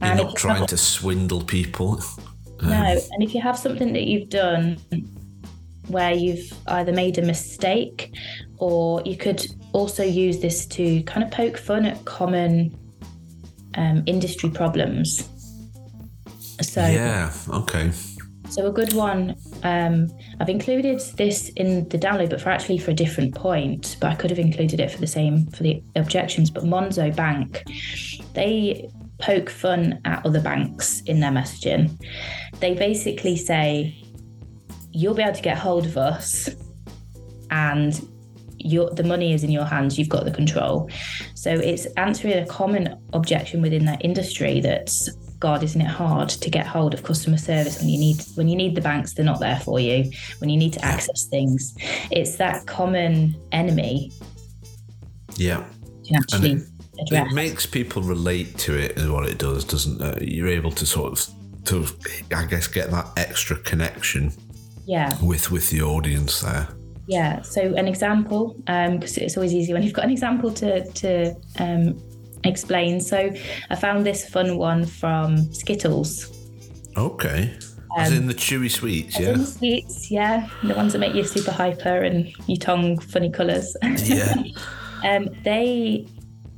You're and not trying have, to swindle people. No, um, and if you have something that you've done where you've either made a mistake or you could also use this to kind of poke fun at common um, industry problems. So yeah, okay. So a good one. Um, I've included this in the download, but for actually for a different point. But I could have included it for the same for the objections. But Monzo Bank, they poke fun at other banks in their messaging. They basically say, "You'll be able to get hold of us, and your the money is in your hands. You've got the control." So it's answering a common objection within that industry that's God, isn't it hard to get hold of customer service when you need when you need the banks, they're not there for you. When you need to access things, it's that common enemy. Yeah. Actually it, address. It makes people relate to it, is what it does, doesn't it? You're able to sort of to I guess get that extra connection. Yeah. With with the audience there. Yeah. So an example, because um, it's always easy when you've got an example to to um, explain. So I found this fun one from Skittles. Okay. As um, in the chewy sweets, yeah. sweets, yeah. The ones that make you super hyper and your tongue funny colours. Yeah. um, they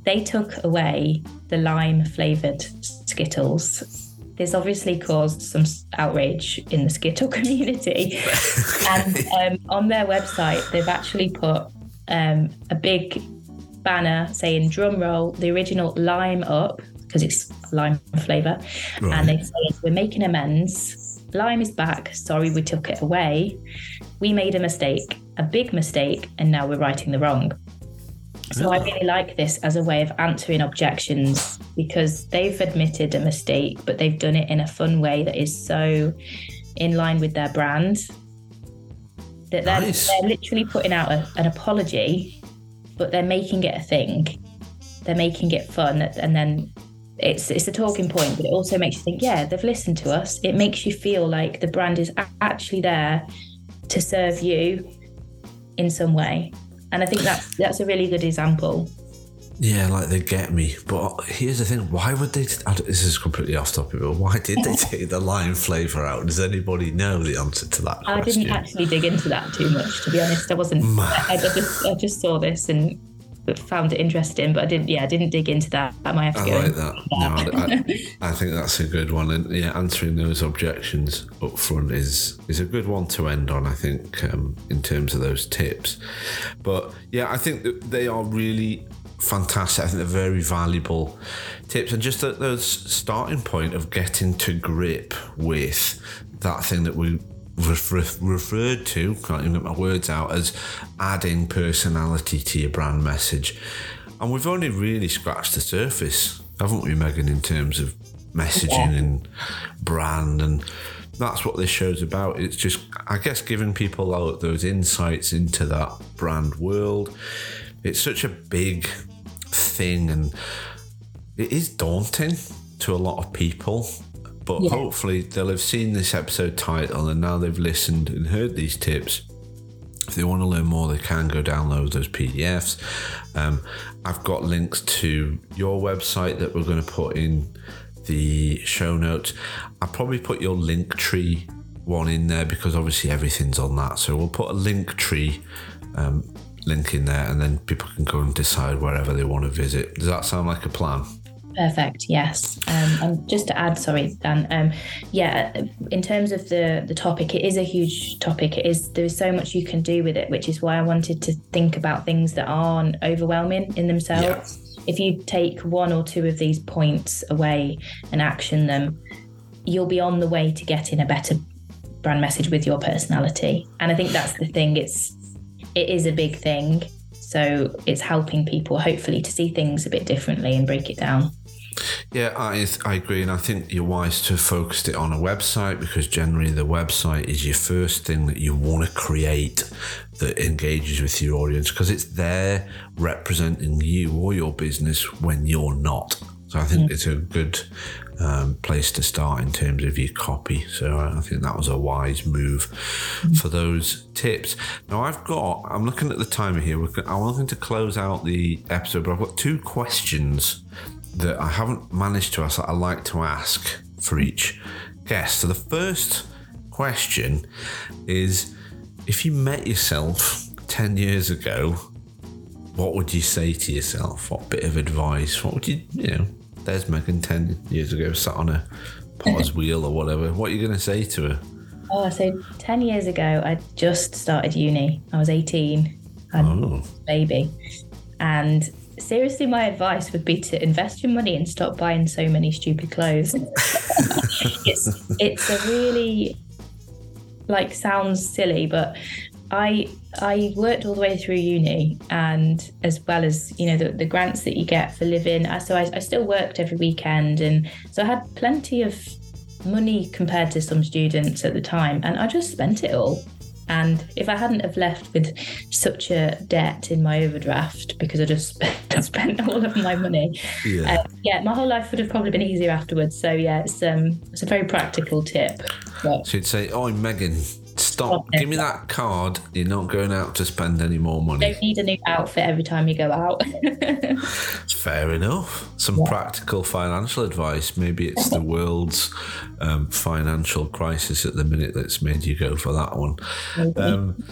they took away the lime flavoured Skittles. This obviously caused some outrage in the Skittle community. and um, on their website, they've actually put um, a big banner saying drum roll the original lime up because it's lime flavour. Right. and they say we're making amends. Lime is back. Sorry we took it away. We made a mistake a big mistake and now we're righting the wrong so I really like this as a way of answering objections because they've admitted a mistake, but they've done it in a fun way that is so in line with their brand that they're, nice. they're literally putting out a, an apology but they're making it a thing. They're making it fun, and then it's it's a talking point, but it also makes you think, yeah, they've listened to us. It makes you feel like the brand is actually there to serve you in some way, and I think that's that's a really good example. Yeah, like they get me. But here's the thing: why would they? This is completely off topic, but why did they take the lime flavour out? Does anybody know the answer to that? Question? I didn't actually dig into that too much, to be honest. I wasn't. I, I, just I just saw this and found it interesting, but I didn't. Yeah, I didn't dig into that. I might have to I go. like that. No, I, I, think that's a good one, and yeah, answering those objections up front is is a good one to end on. I think um, in terms of those tips, but yeah, I think that they are really fantastic. I think they're very valuable tips, and just at the starting point of getting to grip with that thing that we referred to, can't even get my words out, as adding personality to your brand message. And we've only really scratched the surface, haven't we, Megan, in terms of messaging yeah. and brand and that's what this show's about. It's just, I guess, giving people those insights into that brand world. It's such a big thing and it is daunting to a lot of people. But yeah. hopefully they'll have seen this episode title and now they've listened and heard these tips. If they want to learn more, they can go download those PDFs. Um, I've got links to your website that we're going to put in the show notes. I'll probably put your link tree one in there because obviously everything's on that. So we'll put a link tree um, link in there and then people can go and decide wherever they want to visit. Does that sound like a plan? Perfect. Yes. Um, and just to add, sorry, Dan. Um, yeah, in terms of the the topic, it is a huge topic. It is there is so much you can do with it, which is why I wanted to think about things that aren't overwhelming in themselves. Yeah. If you take one or two of these points away and action them, you'll be on the way to getting a better brand message with your personality. And I think that's the thing. It's it is a big thing. So it's helping people hopefully to see things a bit differently and break it down. Yeah, I, I agree. And I think you're wise to focus it on a website because generally the website is your first thing that you want to create that engages with your audience because it's there representing you or your business when you're not. So I think mm. it's a good um, place to start in terms of your copy. So I think that was a wise move mm. for those tips. Now I've got, I'm looking at the timer here. I'm looking to close out the episode, but I've got two questions that I haven't managed to ask that I like to ask for each guest. So the first question is if you met yourself 10 years ago, what would you say to yourself? What bit of advice? What would you, you know, there's Megan 10 years ago sat on a potter's wheel or whatever. What are you going to say to her? Oh, so 10 years ago, I just started uni. I was 18. I oh. baby. And seriously, my advice would be to invest your money and stop buying so many stupid clothes. it's it's a really like sounds silly, but I I worked all the way through uni, and as well as you know the, the grants that you get for living. Uh, so I, I still worked every weekend, and so I had plenty of money compared to some students at the time, and I just spent it all. And if I hadn't have left with such a debt in my overdraft because I just spent all of my money, yeah. Uh, yeah, my whole life would have probably been easier afterwards. So yeah, it's um, it's a very practical tip. But, so you'd say, "Oh, Megan, Stop. Give me that card. You're not going out to spend any more money. You don't need a new outfit every time you go out. Fair enough. Some yeah. practical financial advice. Maybe it's the world's um, financial crisis at the minute that's made you go for that one. Um,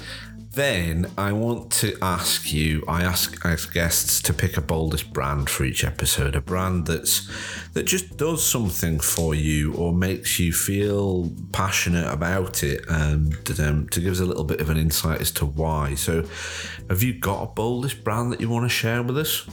then I want to ask you. I ask ask guests to pick a boldest brand for each episode, a brand that's that just does something for you or makes you feel passionate about it, and um, to give us a little bit of an insight as to why. So, have you got a boldest brand that you want to share with us?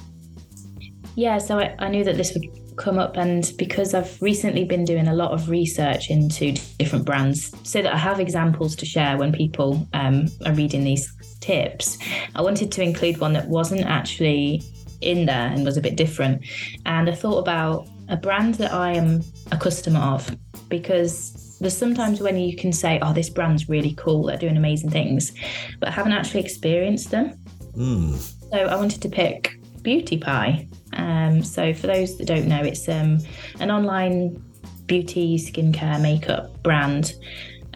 Yeah, so I, I knew that this would come up and because I've recently been doing a lot of research into different brands so that I have examples to share when people um, are reading these tips, I wanted to include one that wasn't actually in there and was a bit different. And I thought about a brand that I am a customer of because there's sometimes when you can say, oh, this brand's really cool, they're doing amazing things, but I haven't actually experienced them. Mm. So I wanted to pick Beauty Pie. Um, so for those that don't know, it's um, an online beauty, skincare, makeup brand.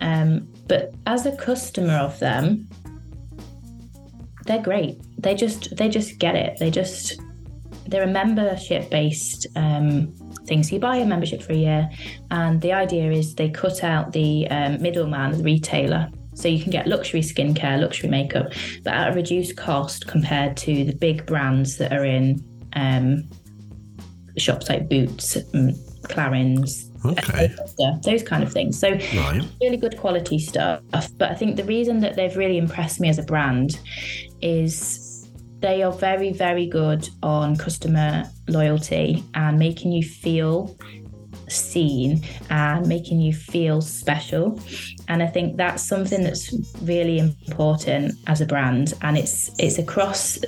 Um, but as a customer of them, they're great. They just they just get it. They just they're a membership based um, thing. So you buy a membership for a year, and the idea is they cut out the um, middleman, the retailer. So you can get luxury skincare, luxury makeup, but at a reduced cost compared to the big brands that are in um, shops like Boots, and Clarins, okay. those kind of things. So right. really good quality stuff. But I think the reason that they've really impressed me as a brand is they are very, very good on customer loyalty and making you feel seen and making you feel special and i think that's something that's really important as a brand and it's it's across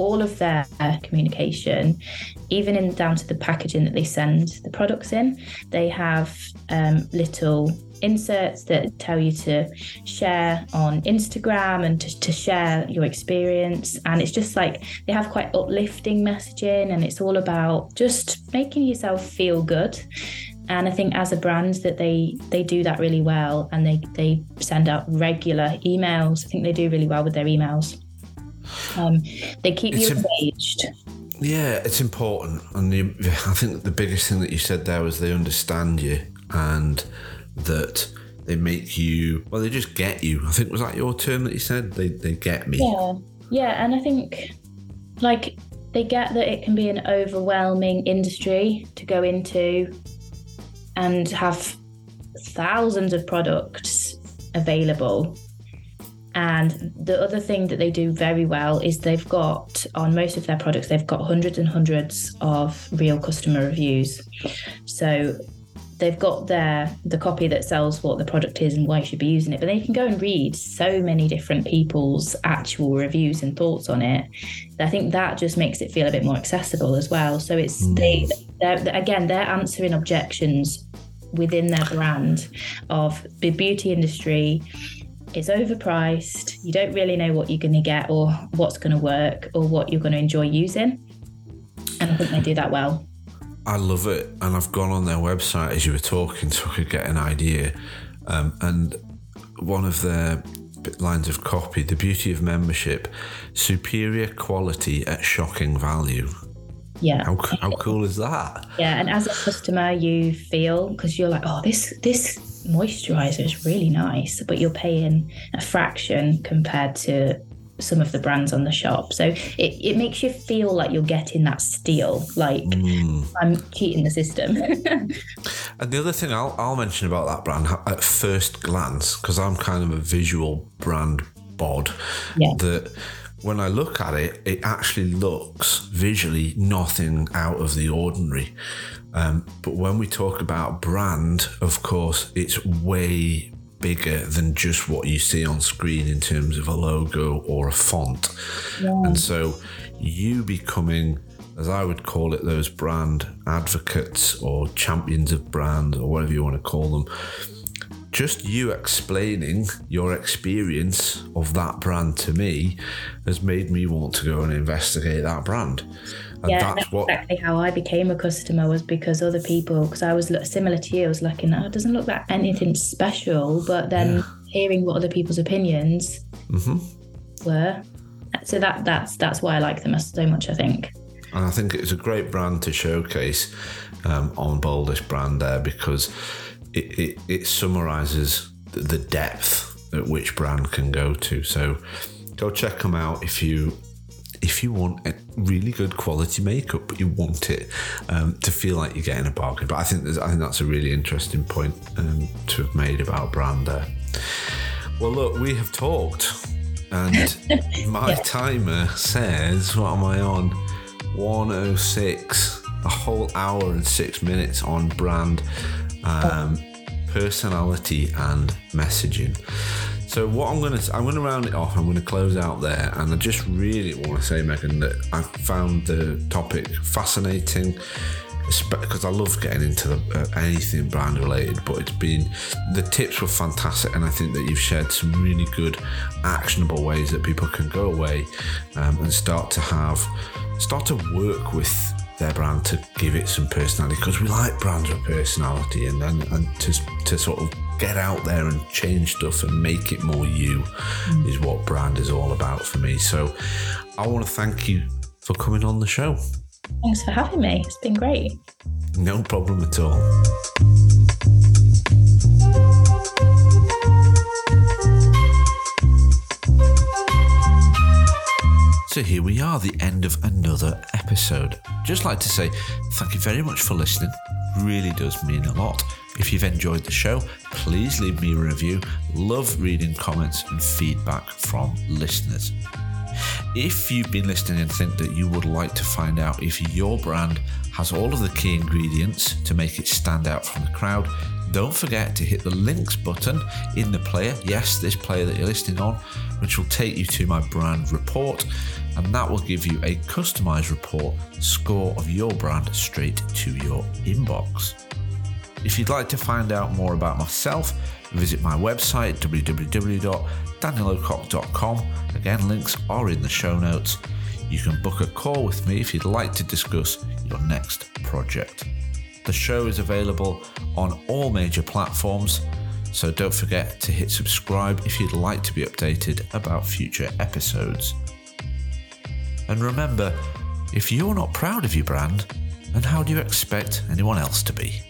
all of their communication, even in down to the packaging that they send the products in. They have um, little inserts that tell you to share on Instagram and to, to, share your experience. And it's just like they have quite uplifting messaging, and it's all about just making yourself feel good. And I think as a brand that they they do that really well, and they they send out regular emails. I think they do really well with their emails. Um, they keep it's you engaged. yeah, it's important, and you, I think the biggest thing that you said there was they understand you and that they make you. Well, they just get you. I think was that your term that you said they they get me. Yeah, yeah, and I think like they get that it can be an overwhelming industry to go into and have thousands of products available. And the other thing that they do very well is they've got on most of their products, they've got hundreds and hundreds of real customer reviews. So they've got their the copy that sells what the product is and why you should be using it but they can go and read so many different people's actual reviews and thoughts on it i think that just makes it feel a bit more accessible as well so it's mm. they they're, again they're answering objections within their brand of the beauty industry it's overpriced you don't really know what you're going to get or what's going to work or what you're going to enjoy using and i think they do that well I love it, and I've gone on their website as you were talking, so I could get an idea. Um, and one of their lines of copy: the beauty of membership, superior quality at shocking value. Yeah. How, how cool is that? Yeah, and as a customer, you feel because you're like, oh, this this moisturizer is really nice, but you're paying a fraction compared to some of the brands on the shop. So it, it makes you feel like you're getting that steal, like mm. I'm cheating the system. and the other thing I'll, I'll mention about that brand at first glance, because I'm kind of a visual brand bod, yeah. that when I look at it, it actually looks visually nothing out of the ordinary. Um, but when we talk about brand, of course, it's way bigger than just what you see on screen in terms of a logo or a font. Yeah. And so you becoming, as I would call it, those brand advocates or champions of brand or whatever you want to call them. Just you explaining your experience of that brand to me has made me want to go and investigate that brand. And yeah, that's, that's what... exactly how I became a customer was because other people, because I was similar to you, I was looking, oh, it doesn't look like anything special, but then yeah. hearing what other people's opinions mm-hmm. were, so that that's that's why I like them so much. I think. And I think it's a great brand to showcase um, on Boldish brand there because it, it, it summarizes the depth at which brand can go to. So go check them out if you if you want a really good quality makeup, but you want it um, to feel like you're getting a bargain. But I think I think that's a really interesting point um, to have made about brand there. Well, look, we have talked, and my yeah. timer says, "What am I on? 106." A whole hour and six minutes on brand, um, personality, and messaging. So what I'm gonna I'm gonna round it off. I'm gonna close out there, and I just really want to say, Megan, that I found the topic fascinating because I love getting into the, uh, anything brand related. But it's been the tips were fantastic, and I think that you've shared some really good, actionable ways that people can go away um, and start to have start to work with their brand to give it some personality because we like brands with personality and, and, and to, to sort of get out there and change stuff and make it more you mm. is what brand is all about for me. So I want to thank you for coming on the show. Thanks for having me. It's been great. No problem at all. So here we are, the end of another episode. Just like to say thank you very much for listening. Really does mean a lot. If you've enjoyed the show, please leave me a review. Love reading comments and feedback from listeners. If you've been listening and think that you would like to find out if your brand has all of the key ingredients to make it stand out from the crowd, don't forget to hit the links button in the player. Yes, this player that you're listening on, which will take you to my brand report, and that will give you a customized report score of your brand straight to your inbox. If you'd like to find out more about myself, visit my website www.danielocock.com. Again, links are in the show notes. You can book a call with me if you'd like to discuss your next project. The show is available on all major platforms, so don't forget to hit subscribe if you'd like to be updated about future episodes. And remember, if you're not proud of your brand, then how do you expect anyone else to be?